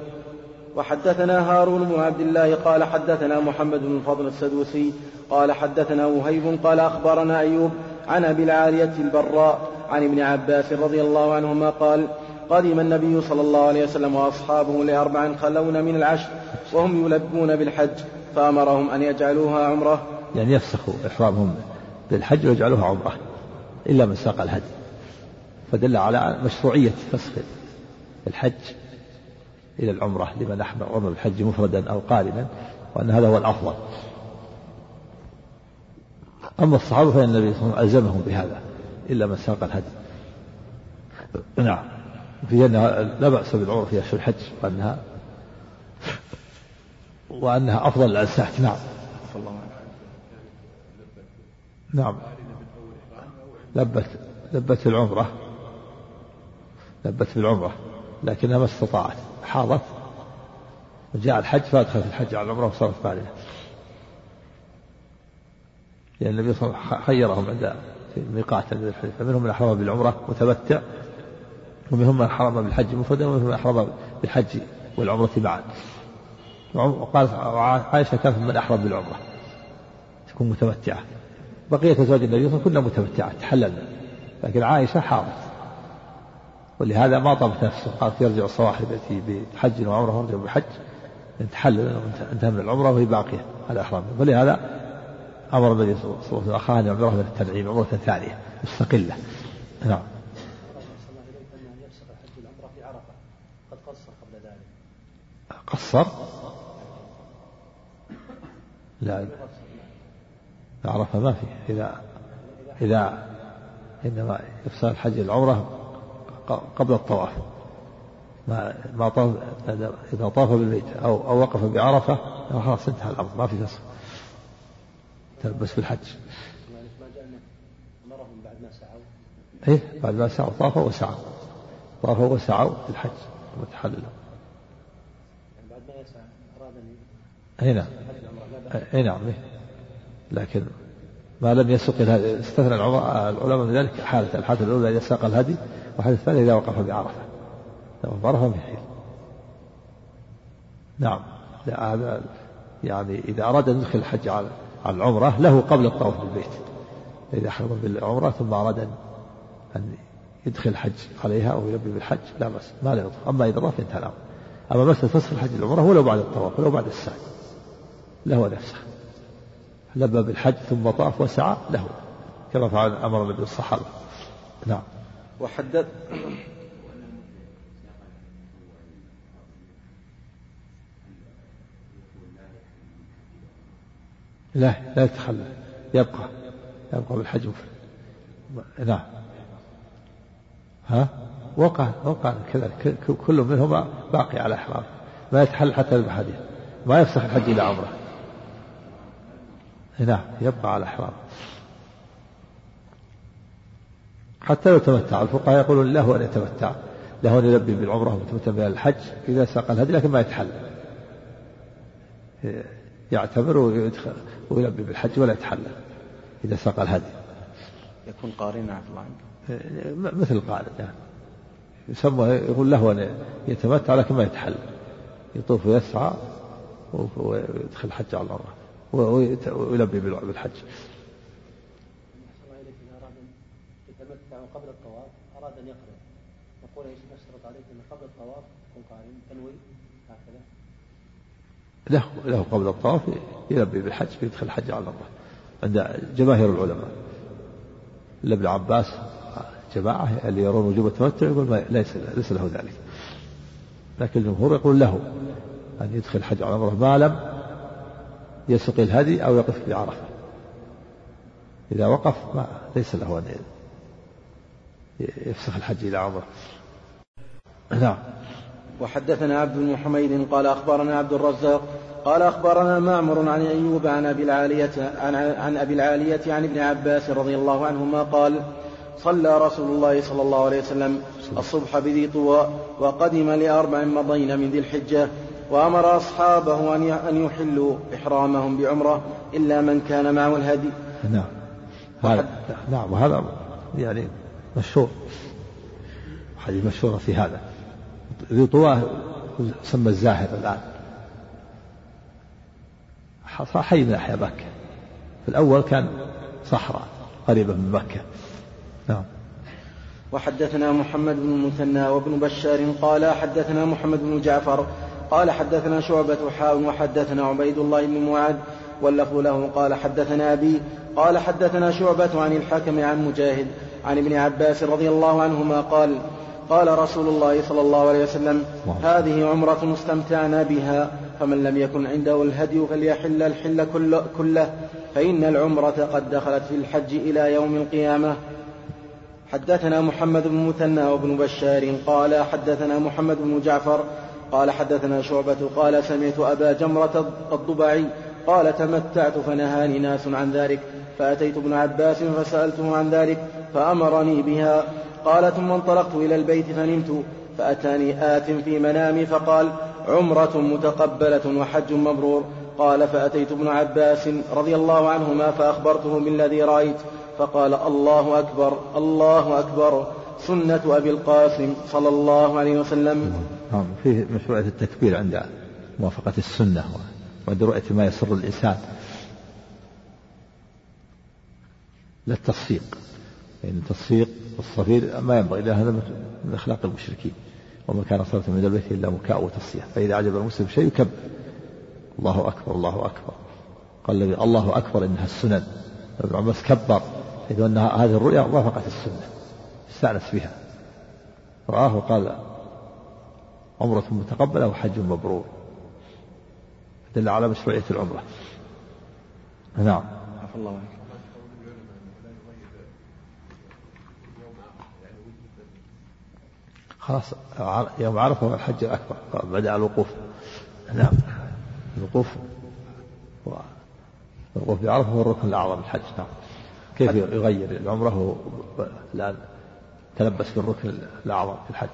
وحدثنا هارون بن عبد الله قال حدثنا محمد بن الفضل السدوسي قال حدثنا وهيب قال أخبرنا أيوب عن أبي العالية البراء عن ابن عباس رضي الله عنهما قال قدم النبي صلى الله عليه وسلم وأصحابه لأربع خلون من العشر وهم يلبون بالحج فأمرهم أن يجعلوها عمرة. يعني يفسخوا إحرامهم بالحج ويجعلوها عمرة إلا من ساق الهدي. فدل على مشروعية فسخ الحج إلى العمرة لمن أحرم عمر الحج مفردا أو قارنا وأن هذا هو الأفضل. أما الصحابة فإن النبي صلى الله عليه وسلم ألزمهم بهذا إلا من ساق الهدي نعم. في أنها لا بأس بالعمرة في أشهر الحج وأنها وأنها أفضل الأنساك نعم. نعم. لبت لبت العمرة. لبت بالعمرة لكنها ما استطاعت. حاضت وجاء الحج فأدخلت الحج على العمرة وصارت قارنة لأن النبي صلى الله عليه وسلم خيرهم عند ميقات فمنهم من أحرم بالعمرة متمتع ومنهم من حرم بالحج مفردا ومنهم من أحرم بالحج والعمرة معا وقالت عائشة كانت من أحرم بالعمرة تكون متمتعة. بقية أزواج النبي صلى الله عليه وسلم كنا متمتعات تحللنا. لكن عائشة حارت ولهذا ما طابت نفسه. قالت يرجع الصواحب يأتي بحج وعمرة ويرجع بحج تحلل انتهى من العمرة وهي باقية على إحرامه ولهذا أمر النبي صلى الله عليه وسلم أخاه أن يعمره من التنعيم عمرة ثانية مستقلة. نعم. قصر؟ لا. عرفة ما فيه. إذا إذا إنما يفصل الحج العمرة قبل الطواف. ما ما طاف إذا طاف بالبيت أو أو وقف بعرفة خلاص انتهى الأمر ما في فصل تلبس بالحج إيه؟ بعد ما سعوا طافوا وسعوا. طافوا وسعوا في الحج وتحللوا يعني بعد ما يسعى أراد أن أي نعم. أي نعم إيه. لكن ما لم يسق الهدي استثنى العلماء من ذلك حالة الحالة الأولى إذا ساق الهدي والحالة الثانية إذا وقف بعرفة. وقف بعرفة في حيل نعم. هذا يعني إذا أراد أن يدخل الحج على على العمرة له قبل الطواف بالبيت. إذا حرم بالعمرة ثم أراد أن أن يدخل الحج عليها أو يلبي بالحج لا بأس. ما لا يطوف أما إذا طاف انتهى الأمر. أما مسألة فسخ الحج العمرة ولو بعد الطواف ولو بعد السعي. له نفسه. لبى بالحج ثم طاف وسعى له. كما فعل أمر النبي الصحابة. نعم. وحدث لا لا يتخلى. يبقى. يبقى بالحج نعم. ها؟ وقع وقع كذلك كل منهما باقي على إحرام. ما يتحل حتى الحديث ما يفسخ الحج إلى عمرة. نعم يبقى على إحرام. حتى لو تمتع الفقهاء يقولون له أن يتمتع له أن يلبي بالعمرة ويتمتع بها الحج إذا ساق الهدي لكن ما يتحل يعتبر ويدخل ويلبي بالحج ولا يتحلل إذا ساق الهدي. يكون قارنا عفوا الله. عنك مثل قارن يعني يسمى يقول له أن يتمتع لكن ما يتحلل. يطوف ويسعى ويدخل الحج على العمرة. ويلبي بالحج. قبل الطواف أراد أن عليك أن قبل الطواف تنوي له له قبل الطواف يلبي بالحج ويدخل الحج على العمرة عند جماهير العلماء. ابن عباس جماعة اللي يرون وجوب التمتع يقول ليس ليس له ذلك. لكن الجمهور يقول له أن يدخل الحج على العمرة ما لم يسق الهدي أو يقف بعرفة إذا وقف ما ليس له أن يفسخ الحج إلى عمره. نعم. وحدثنا عبد بن حميد قال أخبرنا عبد الرزاق قال أخبرنا معمر عن أيوب عن أبي العالية عن, عن أبي العالية عن ابن عباس رضي الله عنهما قال صلى رسول الله صلى الله عليه وسلم الصبح بذي طوى وقدم لأربع مضين من ذي الحجة وأمر أصحابه أن يحلوا إحرامهم بعمرة إلا من كان معه الهدي. نعم. هذا نعم وهذا يعني مشهور. حديث مشهور في هذا. ذي طوى سمى الزاهر الآن. حي من أحياء مكة في الأول كان صحراء قريبة من مكة. نعم. وحدثنا محمد بن المثنى وابن بشار قال حدثنا محمد بن جعفر قال حدثنا شعبة حاء وحدثنا عبيد الله بن معاذ واللفظ له قال حدثنا أبي قال حدثنا شعبة عن الحكم عن مجاهد عن ابن عباس رضي الله عنهما قال قال رسول الله صلى الله عليه وسلم هذه عمرة استمتعنا بها فمن لم يكن عنده الهدي فليحل الحل كله فإن العمرة قد دخلت في الحج إلى يوم القيامة. حدثنا محمد بن مثنى وابن بشار قال حدثنا محمد بن جعفر قال حدثنا شعبة قال سمعت أبا جمرة الضبعي قال تمتعت فنهاني ناس عن ذلك فأتيت ابن عباس فسألته عن ذلك فأمرني بها قال ثم انطلقت إلى البيت فنمت فأتاني آت في منامي فقال عمرة متقبلة وحج مبرور قال فأتيت ابن عباس رضي الله عنهما فأخبرته بالذي رأيت فقال الله أكبر الله أكبر. سنة أبي القاسم صلى الله عليه وسلم. نعم فيه مشروعية التكبير عند موافقة السنة وعند رؤية ما يسر الإنسان. لا التصفيق. يعني التصفيق والصفير ما ينبغي إلا هذا من أخلاق المشركين. وما كان صلاة من البيت إلا مكاء وتصفية. فإذا عجب المسلم شيء يكبر. الله أكبر الله أكبر. قال النبي الله أكبر إنها السنن. ابن عباس كبر. إذ أن هذه الرؤيا وافقت السنة. استأنس بها. رآه وقال عمرة متقبلة وحج مبرور. دل على مشروعية العمرة. نعم. عفى الله عنك. خلاص يوم عرفة الحج الأكبر بدأ الوقوف. نعم. الوقوف الوقوف بعرفة هو الركن الأعظم الحج. نعم. كيف يغير العمرة؟ الآن تلبس بالركن الأعظم في الحج.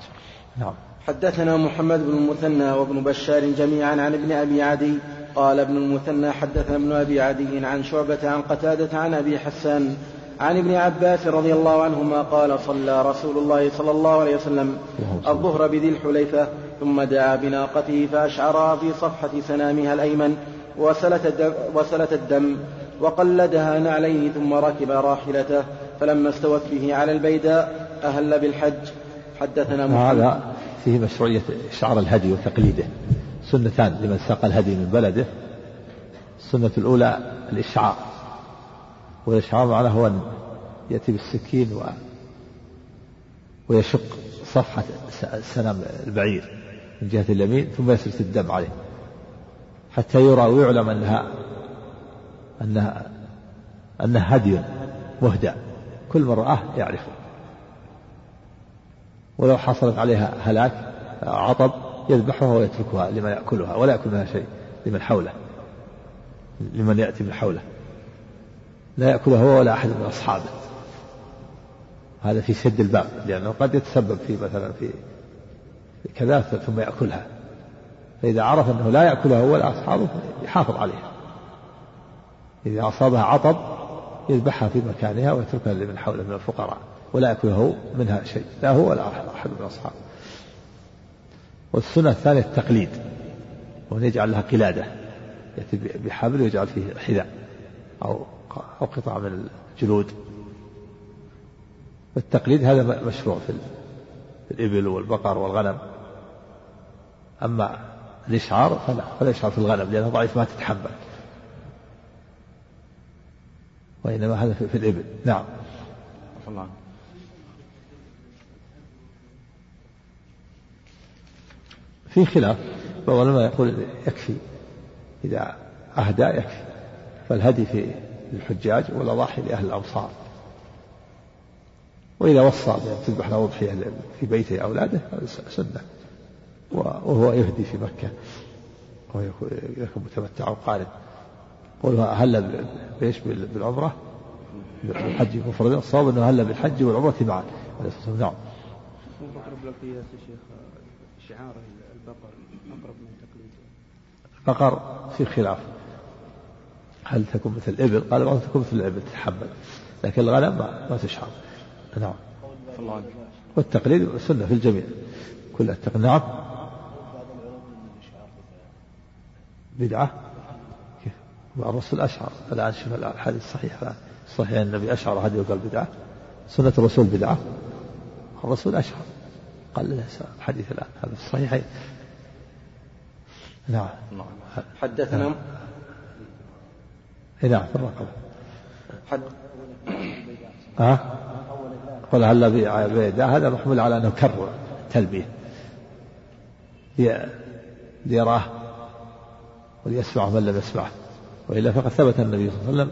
نعم. حدثنا محمد بن المثنى وابن بشار جميعا عن ابن أبي عدي قال ابن المثنى حدثنا ابن أبي عدي عن شعبة عن قتادة عن أبي حسان عن ابن عباس رضي الله عنهما قال صلى رسول الله صلى الله عليه وسلم الظهر بذي الحليفة ثم دعا بناقته فأشعرها في صفحة سنامها الأيمن وسلت الدم, وسلت الدم وقلدها نعليه ثم ركب راحلته فلما استوت به على البيداء أهل بالحج. حدثنا محمد. هذا فيه مشروعية إشعار الهدي وتقليده. سنتان لمن ساق الهدي من بلده. السنة الأولى الإشعار. والإشعار معناه هو أن يأتي بالسكين و ويشق صفحة سنام البعير من جهة اليمين ثم يسرس الدم عليه. حتى يرى ويعلم أنها أنها أنها هدي مهدى كل من رآه يعرفه. ولو حصلت عليها هلاك عطب يذبحها ويتركها لمن يأكلها ولا يأكل منها شيء لمن حوله. لمن يأتي من حوله. لا يأكلها هو ولا أحد من أصحابه. هذا في سد الباب لأنه قد يتسبب في مثلا في كذا ثم يأكلها. فإذا عرف أنه لا يأكلها هو ولا أصحابه يحافظ عليها. إذا أصابها عطب يذبحها في مكانها ويتركها لمن حوله من الفقراء. ولا هو منها شيء. لا هو ولا أحد من أصحابه والسنة الثانية التقليد. وأن يجعل لها قلادة. يأتي بحبل ويجعل فيه حذاء. أو أو قطعة من الجلود. والتقليد هذا مشروع في الإبل والبقر والغنم. أما الإشعار فلا. فلا يشعر في الغنم لأنه ضعيف ما تتحمل. وإنما هذا في الإبل. نعم. الله. في خلاف بعض العلماء يقول يكفي إذا أهدى يكفي فالهدي في الحجاج والأضاحي لأهل الأمصار وإذا وصى بأن تذبح له أضحية في بيته أولاده سنة. وهو يهدي في مكة. ويكون متمتع وقارب قولها هل بإيش؟ بالعمرة؟ بالحج مفردا الصواب أنه هل بالحج والعمرة معا. عليه الصلاة والسلام. نعم. يا شيخ شعار البقر أقرب من تقليد البقر في خلاف. هل تكون مثل الإبل؟ قال بعضهم تكون مثل الإبل تتحمل لكن الغنم ما, تشعر نعم. والتقليد سنة في الجميع. كل التقليد نعم. بدعة. كيف؟ أشعر. الآن شوف الحديث الصحيح الآن صحيح النبي أشعر هدي وقال بدعة. سنة الرسول بدعة. الرسول أشعر. قال له الحديث الآن هذا في الصحيحين. نعم. حدثنا إيه، نعم في الرقبة حد ها؟ قل هلا بيدا هذا محمول على أنه كرر تلبية. ليراه وليسمعه من لم يسمعه. وإلا فقد ثبت النبي صلى الله عليه وسلم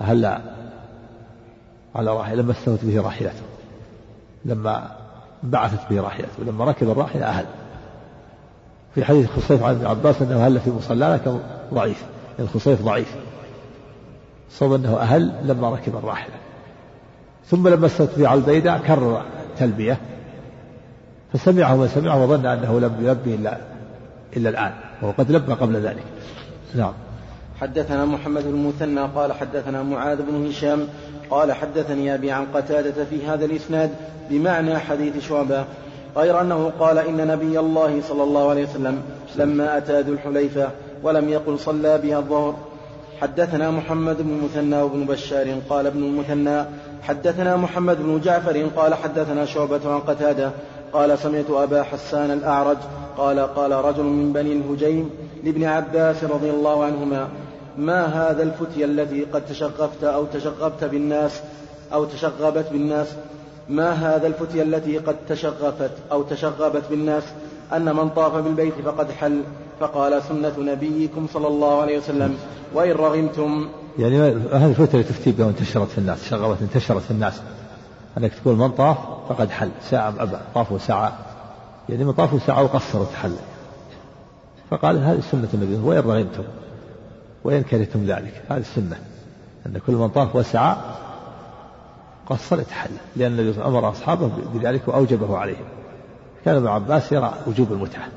هلا على راحلة لما استوت به راحلته لما بعثت به راحلته لما ركب الراحلة أهل. في حديث خصيف عن ابن عباس أنه هل في مصلانا كان ضعيف. الخصيف ضعيف. صوب أنه أهل لما ركب الراحلة. ثم لما على البيداء كرر التلبية فسمعه من سمعه وظن أنه لم يلبي إلا إلا الآن وهو قد لبى قبل ذلك. نعم. حدثنا محمد بن المثنى قال حدثنا معاذ بن هشام قال حدثني أبي عن قتادة في هذا الإسناد بمعنى حديث شعبة غير أنه قال إن نبي الله صلى الله عليه وسلم لما أتى ذو الحليفة ولم يقل صلى بها الظهر. حدثنا محمد بن المثنى وابن بشار قال ابن المثنى حدثنا محمد بن جعفر قال حدثنا شعبة عن قتادة قال سمعت أبا حسان الأعرج قال قال رجل من بني الهجيم لابن عباس رضي الله عنهما ما هذا الفتية التي قد تشغفت أو تشغبت بالناس أو تشغبت بالناس؟ ما هذا الفتية التي قد تشغفت أو تشغبت بالناس؟ أن من طاف بالبيت فقد حل. فقال سنة نبيكم صلى الله عليه وسلم. وإن رغمتم يعني هذه الفتية تفتي بها وانتشرت في الناس شغبت انتشرت في الناس. أنك تقول من طاف فقد حل. ساعة أبى طافوا ساعة. يعني من طافوا ساعة وقصر وتحل فقال هذه سنة النبي. وإن رغبتم وإن كرهتم ذلك. هذه السنة. أن كل من طاف وسعى قصر يتحلل لأن النبي أمر أصحابه بذلك وأوجبه عليهم. كان ابن عباس يرى وجوب المتعة.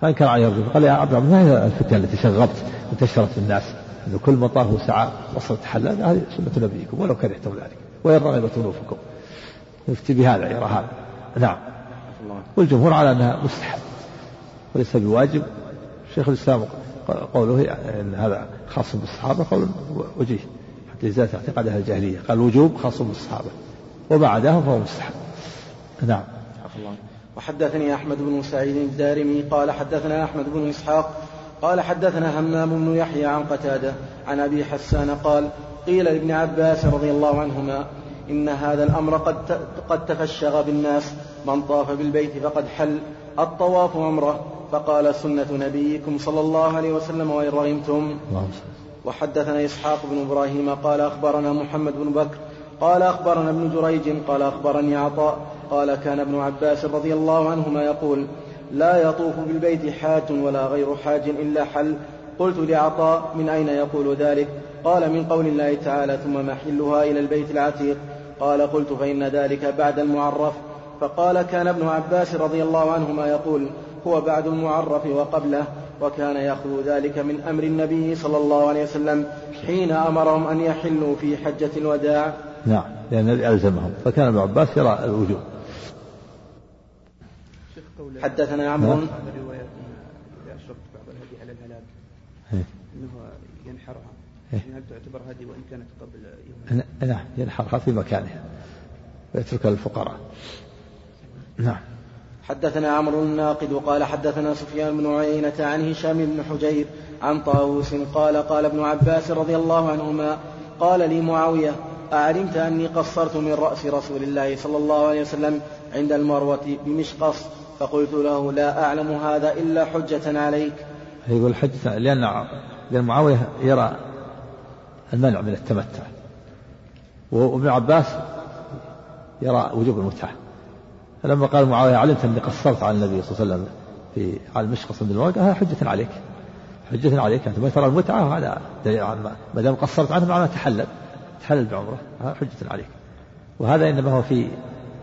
فأنكر عليه الرجل قال يا عبد ما هي الفتنة التي شغبت انتشرت في الناس؟ أن كل من طاف وسعى قصر يتحلل هذه سنة نبيكم ولو كرهتم ذلك. وإن رغبت أنوفكم يفتي بهذا يرى هذا. نعم. والجمهور على أنها مستحب وليس بواجب. شيخ الإسلام قوله أن هذا خاص بالصحابة قول وجيه حتى إزالة اعتقاد أهل الجاهلية. قال الوجوب خاص بالصحابة وبعدهم فهو مستحب. نعم. وحدثني أحمد بن سعيد الدارمي قال حدثنا أحمد بن إسحاق قال حدثنا همام بن يحيى عن قتادة عن أبي حسان قال قيل لابن عباس رضي الله عنهما إن هذا الأمر قد قد تفشغ بالناس من طاف بالبيت فقد حل الطواف عمرة. فقال سنة نبيكم صلى الله عليه وسلم وإن رغمتم وحدثنا إسحاق بن إبراهيم قال أخبرنا محمد بن بكر قال أخبرنا ابن جريج قال أخبرني عطاء قال كان ابن عباس رضي الله عنهما يقول لا يطوف بالبيت حاج ولا غير حاج إلا حل. قلت لعطاء من أين يقول ذلك؟ قال من قول الله تعالى ثم محلها إلى البيت العتيق. قال قلت فإن ذلك بعد المعرف. فقال كان ابن عباس رضي الله عنهما يقول هو بعد المعرف وقبله وكان يأخذ ذلك من أمر النبي صلى الله عليه وسلم حين أمرهم أن يحلوا في حجة الوداع. نعم لأن ألزمهم. فكان ابن عباس يرى الوجوب حدثنا عمرو. نعم. إيه. أنه ينحرها. إيه. هل تعتبر هدي وإن كانت قبل يوم؟ نعم ينحرها في مكانها. ويتركها للفقراء. نعم. حدثنا عمرو الناقد وقال حدثنا سفيان بن عيينة عن هشام بن حجير عن طاووس قال قال ابن عباس رضي الله عنهما قال لي معاوية أعلمت أني قصرت من رأس رسول الله صلى الله عليه وسلم عند المروة بمشقص. فقلت له لا أعلم هذا إلا حجة عليك. يقول حجة لأن لأن معاوية يرى المنع من التمتع. وابن عباس يرى وجوب المتعة. فلما قال معاوية علمت أني قصرت على النبي صلى الله عليه وسلم في على المشقص من الورق هذا حجة عليك حجة عليك أنت ما ترى المتعة وهذا ما دام قصرت عنه معناه تحلل تحلل بعمره هذا حجة عليك. وهذا إنما هو في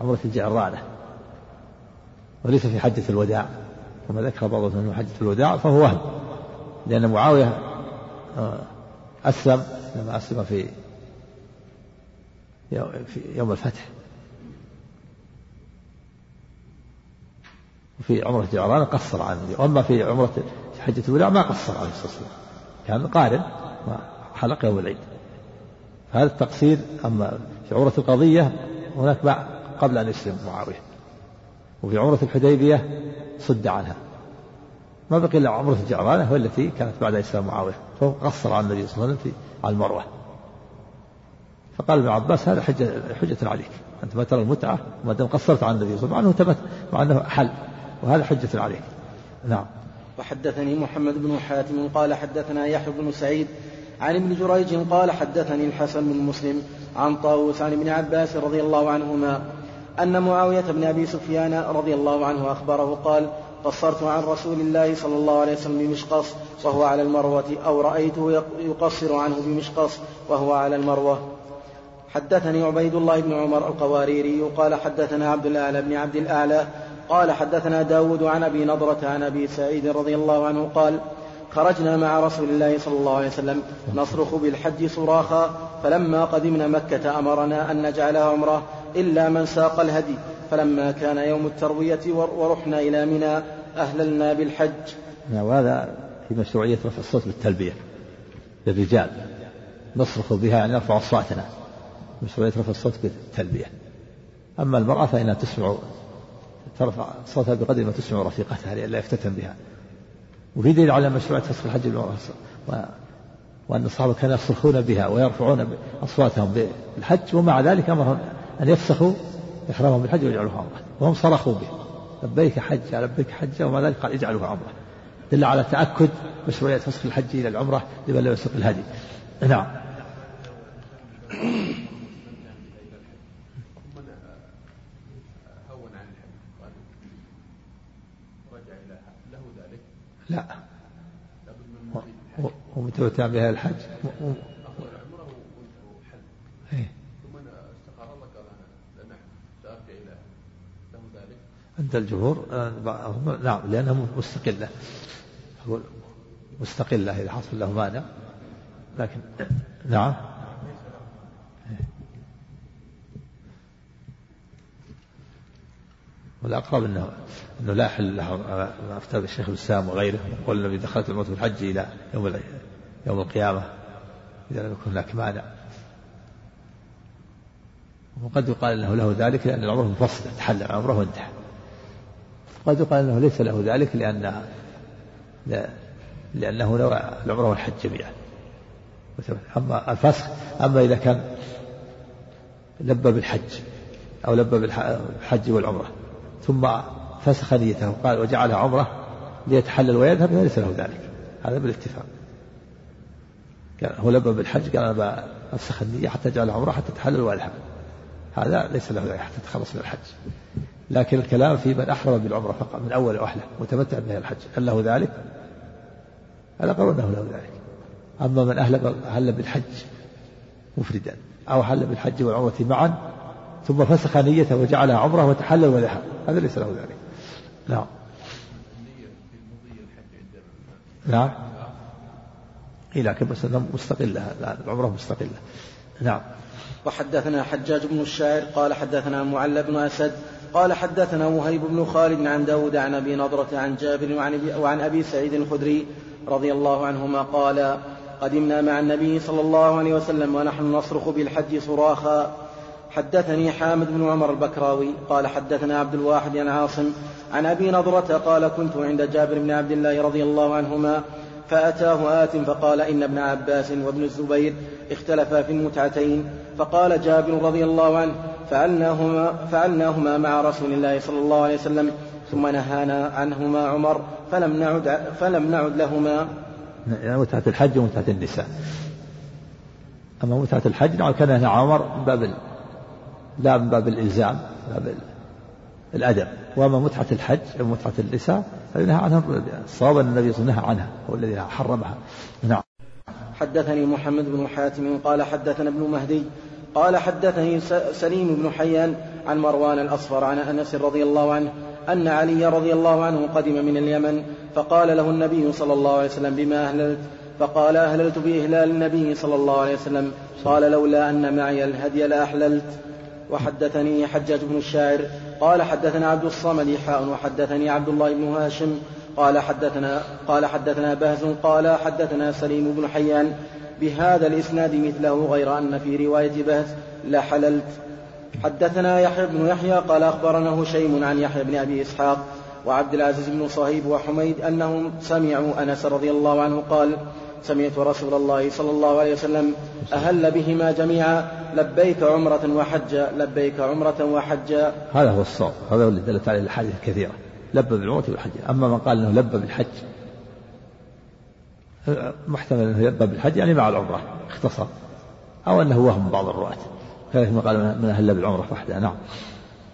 عمرة الجعرانة وليس في حجة الوداع. كما ذكر بعض من حجة الوداع فهو وهم. لأن معاوية آه، أسلم لما أسلم في يوم الفتح. وفي عمرة جعران قصر عن النبي وأما في عمرة حجة الوداع ما قصر عليه الصلاة والسلام. كان قارن حلق يوم العيد. فهذا التقصير أما في عمرة القضية هناك قبل أن يسلم معاوية. وفي عمرة الحديبية صد عنها. ما بقي إلا عمرة الجعرانة والتي كانت بعد إسلام معاوية. فهو قصر عن النبي صلى الله عليه وسلم على المروة. فقال ابن عباس هذا حجة, حجة عليك. أنت ما ترى المتعة ما دام قصرت عن النبي صلى الله عليه وسلم مع أنه حل وهذا حجة عليك نعم. وحدثني محمد بن حاتم قال حدثنا يحيى بن سعيد عن ابن جريج قال حدثني الحسن بن مسلم عن طاووس عن ابن عباس رضي الله عنهما أن معاوية بن أبي سفيان رضي الله عنه أخبره قال قصرت عن رسول الله صلى الله عليه وسلم بمشقص وهو على المروة أو رأيته يقصر عنه بمشقص وهو على المروة. حدثني عبيد الله بن عمر القواريري قال حدثنا عبد الأعلى بن عبد الأعلى قال حدثنا داود عن أبي نضرة عن أبي سعيد رضي الله عنه قال خرجنا مع رسول الله صلى الله عليه وسلم نصرخ بالحج صراخا فلما قدمنا مكة أمرنا أن نجعلها عمرة إلا من ساق الهدي فلما كان يوم التروية ورحنا إلى منى أهللنا بالحج. نعم وهذا في مشروعية رفع الصوت بالتلبية للرجال نصرخ بها يعني نرفع أصواتنا مشروعية رفع الصوت بالتلبية. أما المرأة فإنها تسمع ترفع صوتها بقدر ما تسمع رفيقتها لئلا يفتتن بها. وفي دليل على مشروعية فسخ الحج وأن الصحابة كانوا يصرخون بها ويرفعون أصواتهم بالحج ومع ذلك أمرهم أن يفسخوا إحرامهم بالحج ويجعلوها عمرة. وهم صرخوا به. لبيك حج لبيك حج. ومع ذلك قال اجعلوها عمرة. دل على تأكد مشروعية فسخ الحج إلى العمرة لمن لم يسق الهدي. نعم. لا. ومتمتع بها الحج. إيه. عند الجمهور آه، نعم لأنها مستقلة مستقلة إذا حصل له مانع. لكن نعم. والأقرب أنه أنه لا يحل له. ما أفتى بالشيخ الإسلام وغيره يقول النبي دخلت الموت بالحج إلى يوم يوم القيامة. إذا لم يكن هناك مانع. وقد يقال إنه له ذلك لأن العمره منفصله تحلل عمره وانتهى. قد يقال إنه ليس له ذلك لأن لأنه نوى العمرة والحج جميعا. أما الفسخ أما إذا كان لبى بالحج أو لبى بالحج والعمرة. ثم فسخ نيته. وقال وجعلها عمره ليتحلل ويذهب فليس له ذلك. هذا بالاتفاق. قال هو لبى بالحج قال أنا افسخ النية حتى جعلها عمره حتى تحلل ويذهب هذا ليس له ذلك حتى يتخلص من الحج. لكن الكلام في من أحرم بالعمرة فقط من أول وأحلى. متمتع بها الحج. هل له ذلك؟ قول أنه له ذلك. أما من أهل بالحج مفردا أو حل بالحج والعمرة معا ثم فسخ نيته وجعلها عمرة وتحلل وذهب هذا ليس له ذلك. نعم. نعم. إيه لكن بس مستقلة العمرة مستقلة نعم. وحدثنا حجاج بن الشاعر قال حدثنا معل بن أسد قال حدثنا وهيب بن خالد عن داود عن أبي نضرة عن جابر وعن, وعن أبي سعيد الخدري رضي الله عنهما قال قدمنا مع النبي صلى الله عليه وسلم ونحن نصرخ بالحج صراخا حدثني حامد بن عمر البكراوي قال حدثنا عبد الواحد عن عاصم عن أبي نضرة قال كنت عند جابر بن عبد الله رضي الله عنهما فأتاه آت فقال إن ابن عباس وابن الزبير اختلفا في المتعتين فقال جابر رضي الله عنه فعلناهما, فعلناهما مع رسول الله صلى الله عليه وسلم ثم نهانا عنهما عمر فلم نعد فلم نعد لهما. يعني متعة الحج ومتعة النساء. أما متعة الحج نعم كان عمر من باب لا من باب الإلزام باب الأدب. وأما متعة الحج ومتعة النساء فنهى عنها الصواب أن النبي صلى الله عليه وسلم نهى عنها هو الذي حرمها. نعم. حدثني محمد بن حاتم قال حدثنا ابن مهدي قال حدثني سليم بن حيان عن مروان الأصفر عن أنس رضي الله عنه أن علي رضي الله عنه قدم من اليمن فقال له النبي صلى الله عليه وسلم بما أهللت؟ فقال أهللت بإهلال النبي صلى الله عليه وسلم. قال لولا أن معي الهدي لأحللت. وحدثني حجاج بن الشاعر قال حدثنا عبد الصمد حاء وحدثني عبد الله بن هاشم قال حدثنا قال حدثنا بهز قال حدثنا سليم بن حيان بهذا الإسناد مثله غير أن في رواية بهز لحللت. حدثنا يحيى بن يحيى قال أخبرنا هشيم عن يحيى بن أبي إسحاق وعبد العزيز بن صهيب وحميد أنهم سمعوا أنس رضي الله عنه قال سمعت رسول الله صلى الله عليه وسلم أهل بهما جميعا لبيك عمرة وحجا لبيك عمرة وحجا. هذا هو الصواب هذا هو اللي دلت عليه الأحاديث الكثيرة لبى بالعمرة والحج. أما من قال أنه لبى بالحج محتمل أنه لبى بالحج يعني مع العمرة اختصر. أو أنه وهم بعض الرواة. كذلك ما قال من أهل بالعمرة وحدها نعم.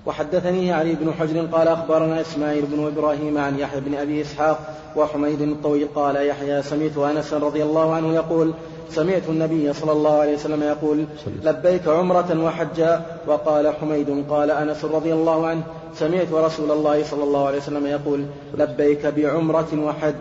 وحدثني علي بن حجر قال أخبرنا إسماعيل بن إبراهيم عن يحيى بن أبي إسحاق وحميد الطويل قال يحيى سمعت أنس رضي الله عنه يقول سمعت النبي صلى الله عليه وسلم يقول لبيك عمرة وحجا وقال حميد قال أنس رضي الله عنه سمعت رسول الله صلى الله عليه وسلم يقول لبيك بعمرة وحج.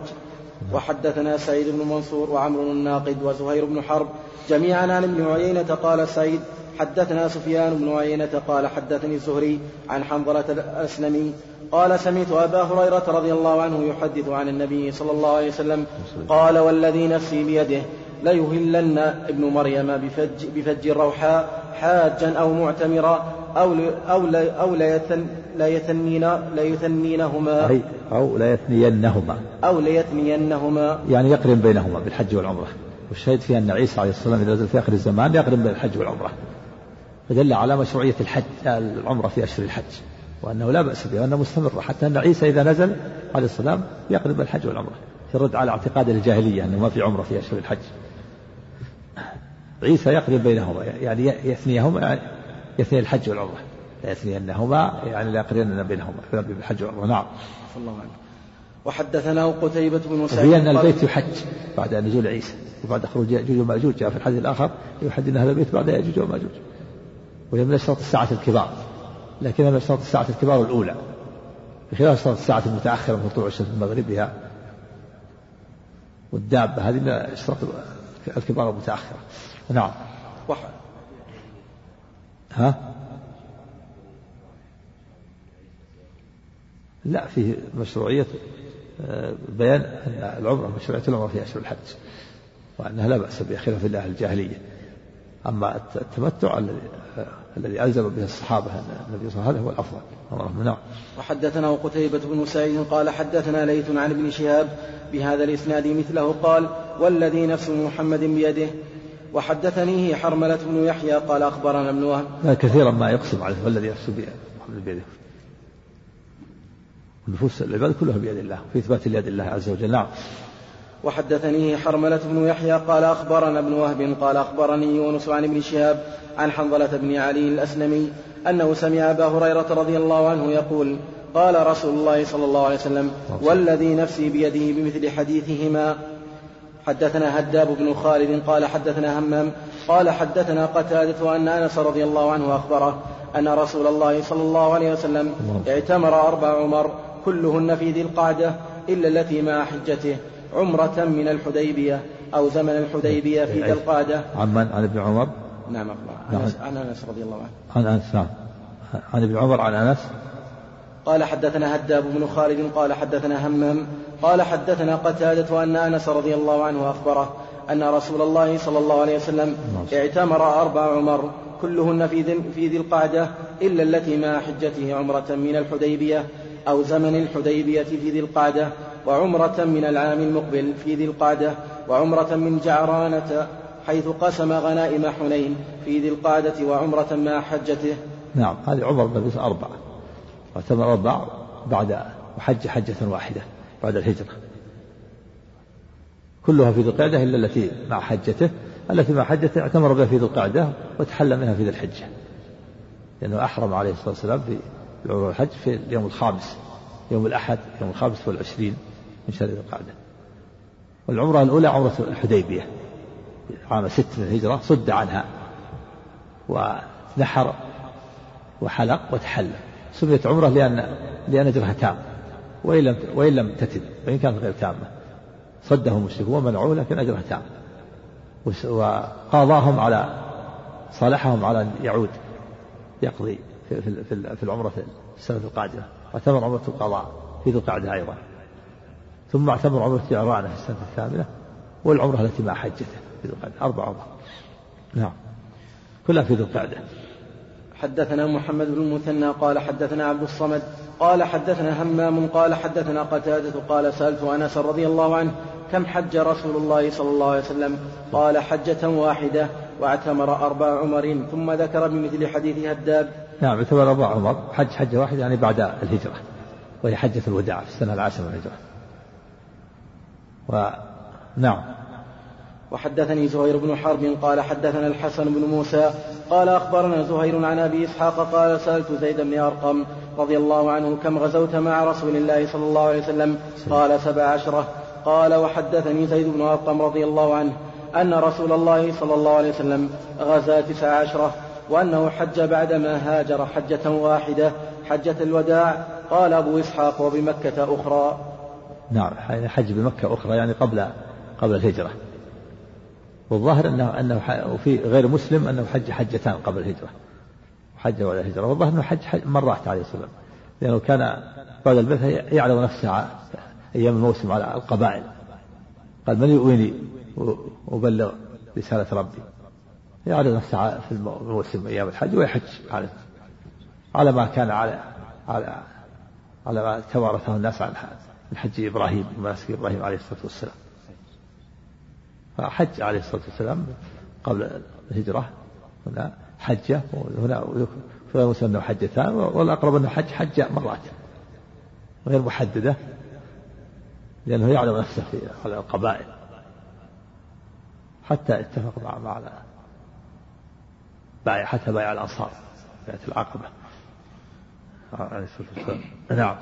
وحدثنا سعيد بن منصور وعمر الناقد وزهير بن حرب. جميعا عن ابن عيينة قال سعيد حدثنا سفيان بن عيينة قال حدثني الزهري عن حنظلة الأسلمي قال سمعت أبا هريرة رضي الله عنه يحدث عن النبي صلى الله عليه وسلم قال والذي نفسي بيده ليهلن ابن مريم بفج, بفج الروحاء حاجا أو معتمرا أو أو أو ليثنين ليثنينهما أو ليثنينهما أو ليثنينهما يعني يقرن بينهما بالحج والعمرة. والشهيد فيها أن عيسى عليه الصلاة والسلام إذا نزل في آخر الزمان يقرن بين الحج والعمرة. فدل على مشروعية الحج العمرة في أشهر الحج وأنه لا بأس بها وأنه مستمرة حتى أن عيسى إذا نزل عليه السلام بين الحج والعمرة. في الرد على اعتقاد الجاهلية أنه ما في عمرة في أشهر الحج. عيسى يقرن بينهما يعني يثنيهما يعني يثني الحج والعمرة. لا يثنينهما يعني لا يقرن بينهما بالحج والعمرة. نعم. الله عنه وحدثنا قتيبة بن سعيد وفي أن البيت يحج بعد نزول عيسى وبعد خروج يأجوج ومأجوج جاء في الحديث الآخر يحج أن هذا البيت بعد يأجوج ومأجوج. وهي من أشراط الساعة الكبار لكنها من أشراط الساعة الكبار الأولى بخلاف أشراط الساعة المتأخرة من طلوع الشمس من مغربها والدابة هذه من أشراط الكبار المتأخرة. نعم. ها؟ لا فيه مشروعية آه، بيان أن العمرة مشروعية العمرة في أشهر الحج وأنها لا بأس بها خلاف الله الجاهلية. أما التمتع الذي ألزم به الصحابة النبي صلى الله عليه وسلم هذا هو الأفضل. نعم. وحدثنا قتيبة بن سعيد قال حدثنا ليث عن ابن شهاب بهذا الإسناد مثله قال والذي نفس محمد بيده. وحدثنيه حرملة بن يحيى قال أخبرنا ابن وهب. كثيرا ما يقسم عليه والذي نفس محمد بيده. نفوس العباد كلها بيد الله في إثبات اليد الله عز وجل. نعم. وحدثني حرملة بن يحيى قال أخبرنا ابن وهب قال أخبرني يونس عن ابن شهاب عن حنظلة بن علي الأسلمي أنه سمع أبا هريرة رضي الله عنه يقول قال رسول الله صلى الله عليه وسلم والذي نفسي بيده بمثل حديثهما. حدثنا هداب بن خالد قال حدثنا همام قال حدثنا قتادة أن أنس رضي الله عنه أخبره أن رسول الله صلى الله عليه وسلم اعتمر أربع عمر كلهن في ذي القعدة إلا التي مع حجته. عمرة من الحديبية أو زمن الحديبية في ذي القعدة. عن من؟ عن ابن عمر؟ نعم عن أنس, عن أنس رضي الله عنه. عن أنس نعم. عن ابن عمر عن أنس؟ قال حدثنا هداب بن خالد قال حدثنا همام قال حدثنا قتادة أن أنس رضي الله عنه أخبره أن رسول الله صلى الله عليه وسلم اعتمر أربع عمر كلهن في ذي, في ذي القعدة إلا التي مع حجته عمرة من الحديبية أو زمن الحديبية في ذي القعدة. وعمرة من العام المقبل في ذي القعدة وعمرة من جعرانة حيث قسم غنائم حنين في ذي القعدة وعمرة مع حجته. نعم هذه عمر النبي أربعة. واعتمر أربع بعد وحج حجة واحدة بعد الهجرة. كلها في ذي القعدة إلا التي مع حجته. التي مع حجته اعتمر بها في ذي القعدة وتحلى منها في ذي الحجة. لأنه أحرم عليه الصلاة والسلام بالعمرة والحج في اليوم الخامس يوم الأحد يوم الخامس والعشرين. من شهر ذي القعدة. والعمرة الأولى عمرة الحديبية. عام ست من الهجرة صد عنها. ونحر وحلق وتحلى سميت عمرة لأن لأن أجرها تام. وإن لم وإن لم تتم. وإن كانت غير تامة. صدهم المشركون ومنعوه لكن أجرها تام. وقاضاهم على صالحهم على أن يعود يقضي في, في, في العمرة في السنة القادمة. واعتمر عمرة القضاء في ذي القعدة أيضا. ثم اعتمر عمرة جعرانة في السنة الثامنة والعمرة التي مع حجته في ذي القعدة أربع عمر. نعم. كلها في ذي القعدة. حدثنا محمد بن المثنى قال حدثنا عبد الصمد قال حدثنا همام قال حدثنا قتادة قال سألت أنس رضي الله عنه كم حج رسول الله صلى الله عليه وسلم؟ قال حجة واحدة واعتمر أربع عمر ثم ذكر بمثل حديث هداب. نعم اعتمر أربع عمر حج حجة واحدة يعني بعد الهجرة وهي حجة الوداع في السنة العاشرة من الهجرة. ونعم وحدثني زهير بن حرب قال حدثنا الحسن بن موسى قال أخبرنا زهير عن أبي إسحاق قال سألت زيد بن أرقم رضي الله عنه كم غزوت مع رسول الله صلى الله عليه وسلم؟ قال سبع عشرة. قال وحدثني زيد بن أرقم رضي الله عنه أن رسول الله صلى الله عليه وسلم غزا تسع عشرة وأنه حج بعدما هاجر حجة واحدة حجة الوداع. قال أبو إسحاق وبمكة أخرى. نعم حج بمكة أخرى يعني قبل قبل الهجرة. والظاهر أنه أنه وفي غير مسلم أنه حج حجتان قبل الهجرة. حج بعد الهجرة. والظاهر أنه حج, حج مرات عليه السلام. لأنه كان بعد البعثة يعلم نفسه أيام الموسم على القبائل. قال من يؤويني وبلغ رسالة ربي؟ يعرض نفسه في الموسم أيام الحج ويحج على على ما كان على على على ما توارثه الناس عن حج إبراهيم ومناسك إبراهيم عليه الصلاة والسلام. فحج عليه الصلاة والسلام قبل الهجرة. هنا حجة وهنا في مسلم أنه حجتان والأقرب أنه حج حج مرات. غير محددة لأنه يعلم نفسه في على القبائل. حتى اتفق مع مع بايع حتى بايع الأنصار بيعة العقبة. عليه الصلاة والسلام. نعم.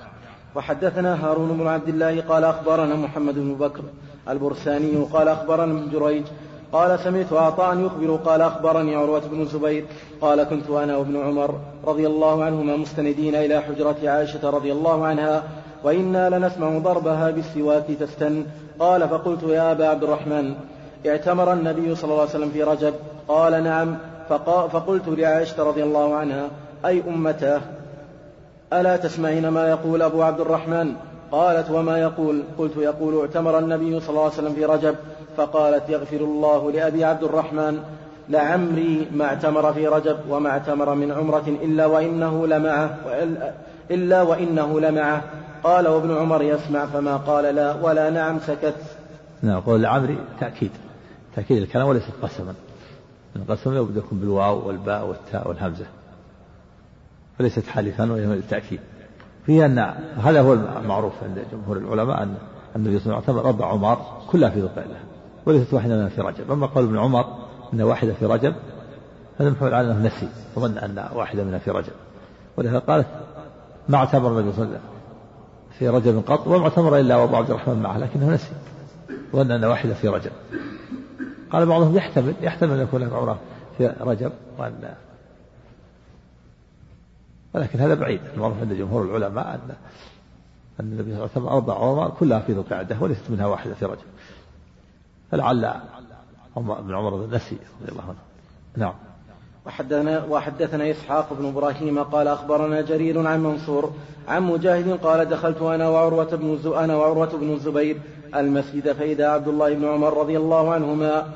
وحدثنا هارون بن عبد الله قال أخبرنا محمد بن بكر البرساني قال أخبرنا ابن جريج قال سمعت عطاء يخبر قال أخبرني عروة بن الزبير قال كنت أنا وابن عمر رضي الله عنهما مستندين إلى حجرة عائشة رضي الله عنها وإنا لنسمع ضربها بالسواك تستن. قال فقلت يا أبا عبد الرحمن اعتمر النبي صلى الله عليه وسلم في رجب. قال نعم. فقلت لعائشة رضي الله عنها أي أمته ألا تسمعين ما يقول أبو عبد الرحمن؟ قالت وما يقول؟ قلت يقول اعتمر النبي صلى الله عليه وسلم في رجب فقالت يغفر الله لأبي عبد الرحمن. لعمري ما اعتمر في رجب وما اعتمر من عمرة إلا وإنه لمعه إلا وإنه لمعه. قال وابن عمر يسمع فما قال لا ولا نعم سكت. نعم قول لعمري تأكيد. تأكيد الكلام وليس قسما. القسم يكون بالواو والباء والتاء والهمزة. فليست حالفا وهي التأكيد فيها أن هذا هو المعروف عند جمهور العلماء أن النبي صلى الله عليه وسلم ربع عمر كلها في ذو القعدة وليست واحدة منها في رجب. أما قول ابن عمر أن واحدة في رجب هذا محمول على أنه نسي وظن أن واحدة منها في رجب. ولهذا قالت ما اعتبر النبي صلى الله عليه وسلم في رجب قط وما اعتمر إلا وأبو عبد الرحمن معه لكنه نسي ظن أن واحدة في رجب. قال بعضهم يحتمل يحتمل أن يكون عمره في رجب وأن ولكن هذا بعيد. المعروف عند جمهور العلماء أن أن النبي صلى الله عليه وسلم أربع عمر كلها في ذو القعدة وليست منها واحدة في رجب فلعل ابن عمر نسي رضي الله عنه. نعم. وحدثنا, وحدثنا إسحاق بن إبراهيم قال أخبرنا جرير عن منصور عن مجاهد قال دخلت أنا وعروة بن أنا وعروة بن الزبير المسجد فإذا عبد الله بن عمر رضي الله عنهما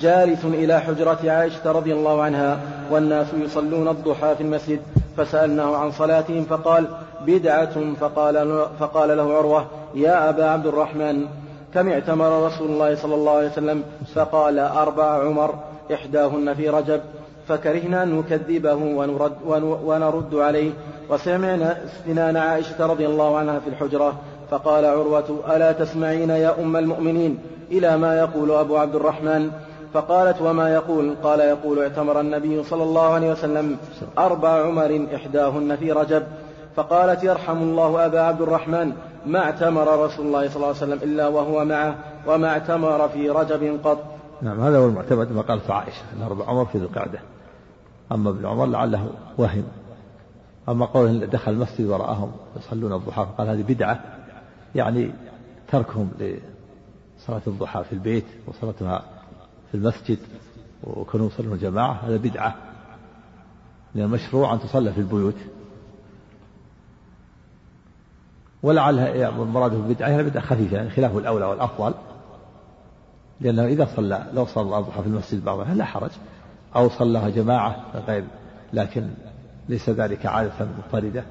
جالس إلى حجرة عائشة رضي الله عنها والناس يصلون الضحى في المسجد فسألناه عن صلاتهم فقال بدعة فقال, فقال له عروة يا أبا عبد الرحمن كم اعتمر رسول الله صلى الله عليه وسلم؟ فقال أربع عمر إحداهن في رجب فكرهنا أن نكذبه ونرد, ونرد عليه. وسمعنا استنان عائشة رضي الله عنها في الحجرة فقال عروة ألا تسمعين يا أم المؤمنين؟ إلى ما يقول أبو عبد الرحمن. فقالت وما يقول؟ قال يقول اعتمر النبي صلى الله عليه وسلم أربع عمر إحداهن في رجب. فقالت يرحم الله أبا عبد الرحمن ما اعتمر رسول الله صلى الله عليه وسلم إلا وهو معه وما اعتمر في رجب قط. نعم هذا هو المعتمد ما قالت عائشة أن أربع عمر في ذي القعدة. أما ابن عمر لعله وهم. أما قول دخل المسجد ورآهم يصلون الضحى فقال هذه بدعة. يعني تركهم لصلاة الضحى في البيت وصلاتها في المسجد وكانوا يصلون جماعة هذا بدعة. لأن المشروع أن تصلى في البيوت. ولعلها المراد بالبدعة هي بدعة خفيفة يعني خلاف الأولى والأفضل لأنه إذا صلى لو صلى الضحى في المسجد بعضها لا حرج. أو صلىها جماعة غير لكن ليس ذلك عادة مضطردة.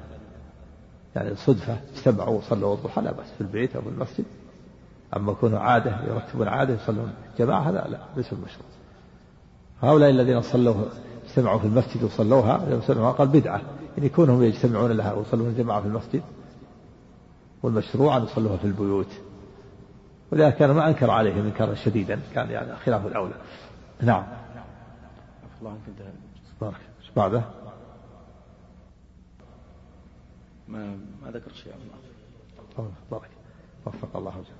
يعني صدفة اجتمعوا وصلوا الضحى لا بأس في البيت أو في المسجد. أما يكونوا عادة يرتبون عادة يصلون. جماعة هذا لا ليس المشروع. هؤلاء الذين صلوا اجتمعوا في المسجد وصلوها قال بدعة. يعني يكونهم يجتمعون لها ويصلون جماعة في المسجد والمشروع أن يصلوها في البيوت. ولذلك كان ما أنكر عليهم إنكارا شديدا كان يعني خلاف الأولى. نعم. الله عنك بارك. إيش بعده؟ ما ما ذكرت شيء الله بارك. وفق الله وجل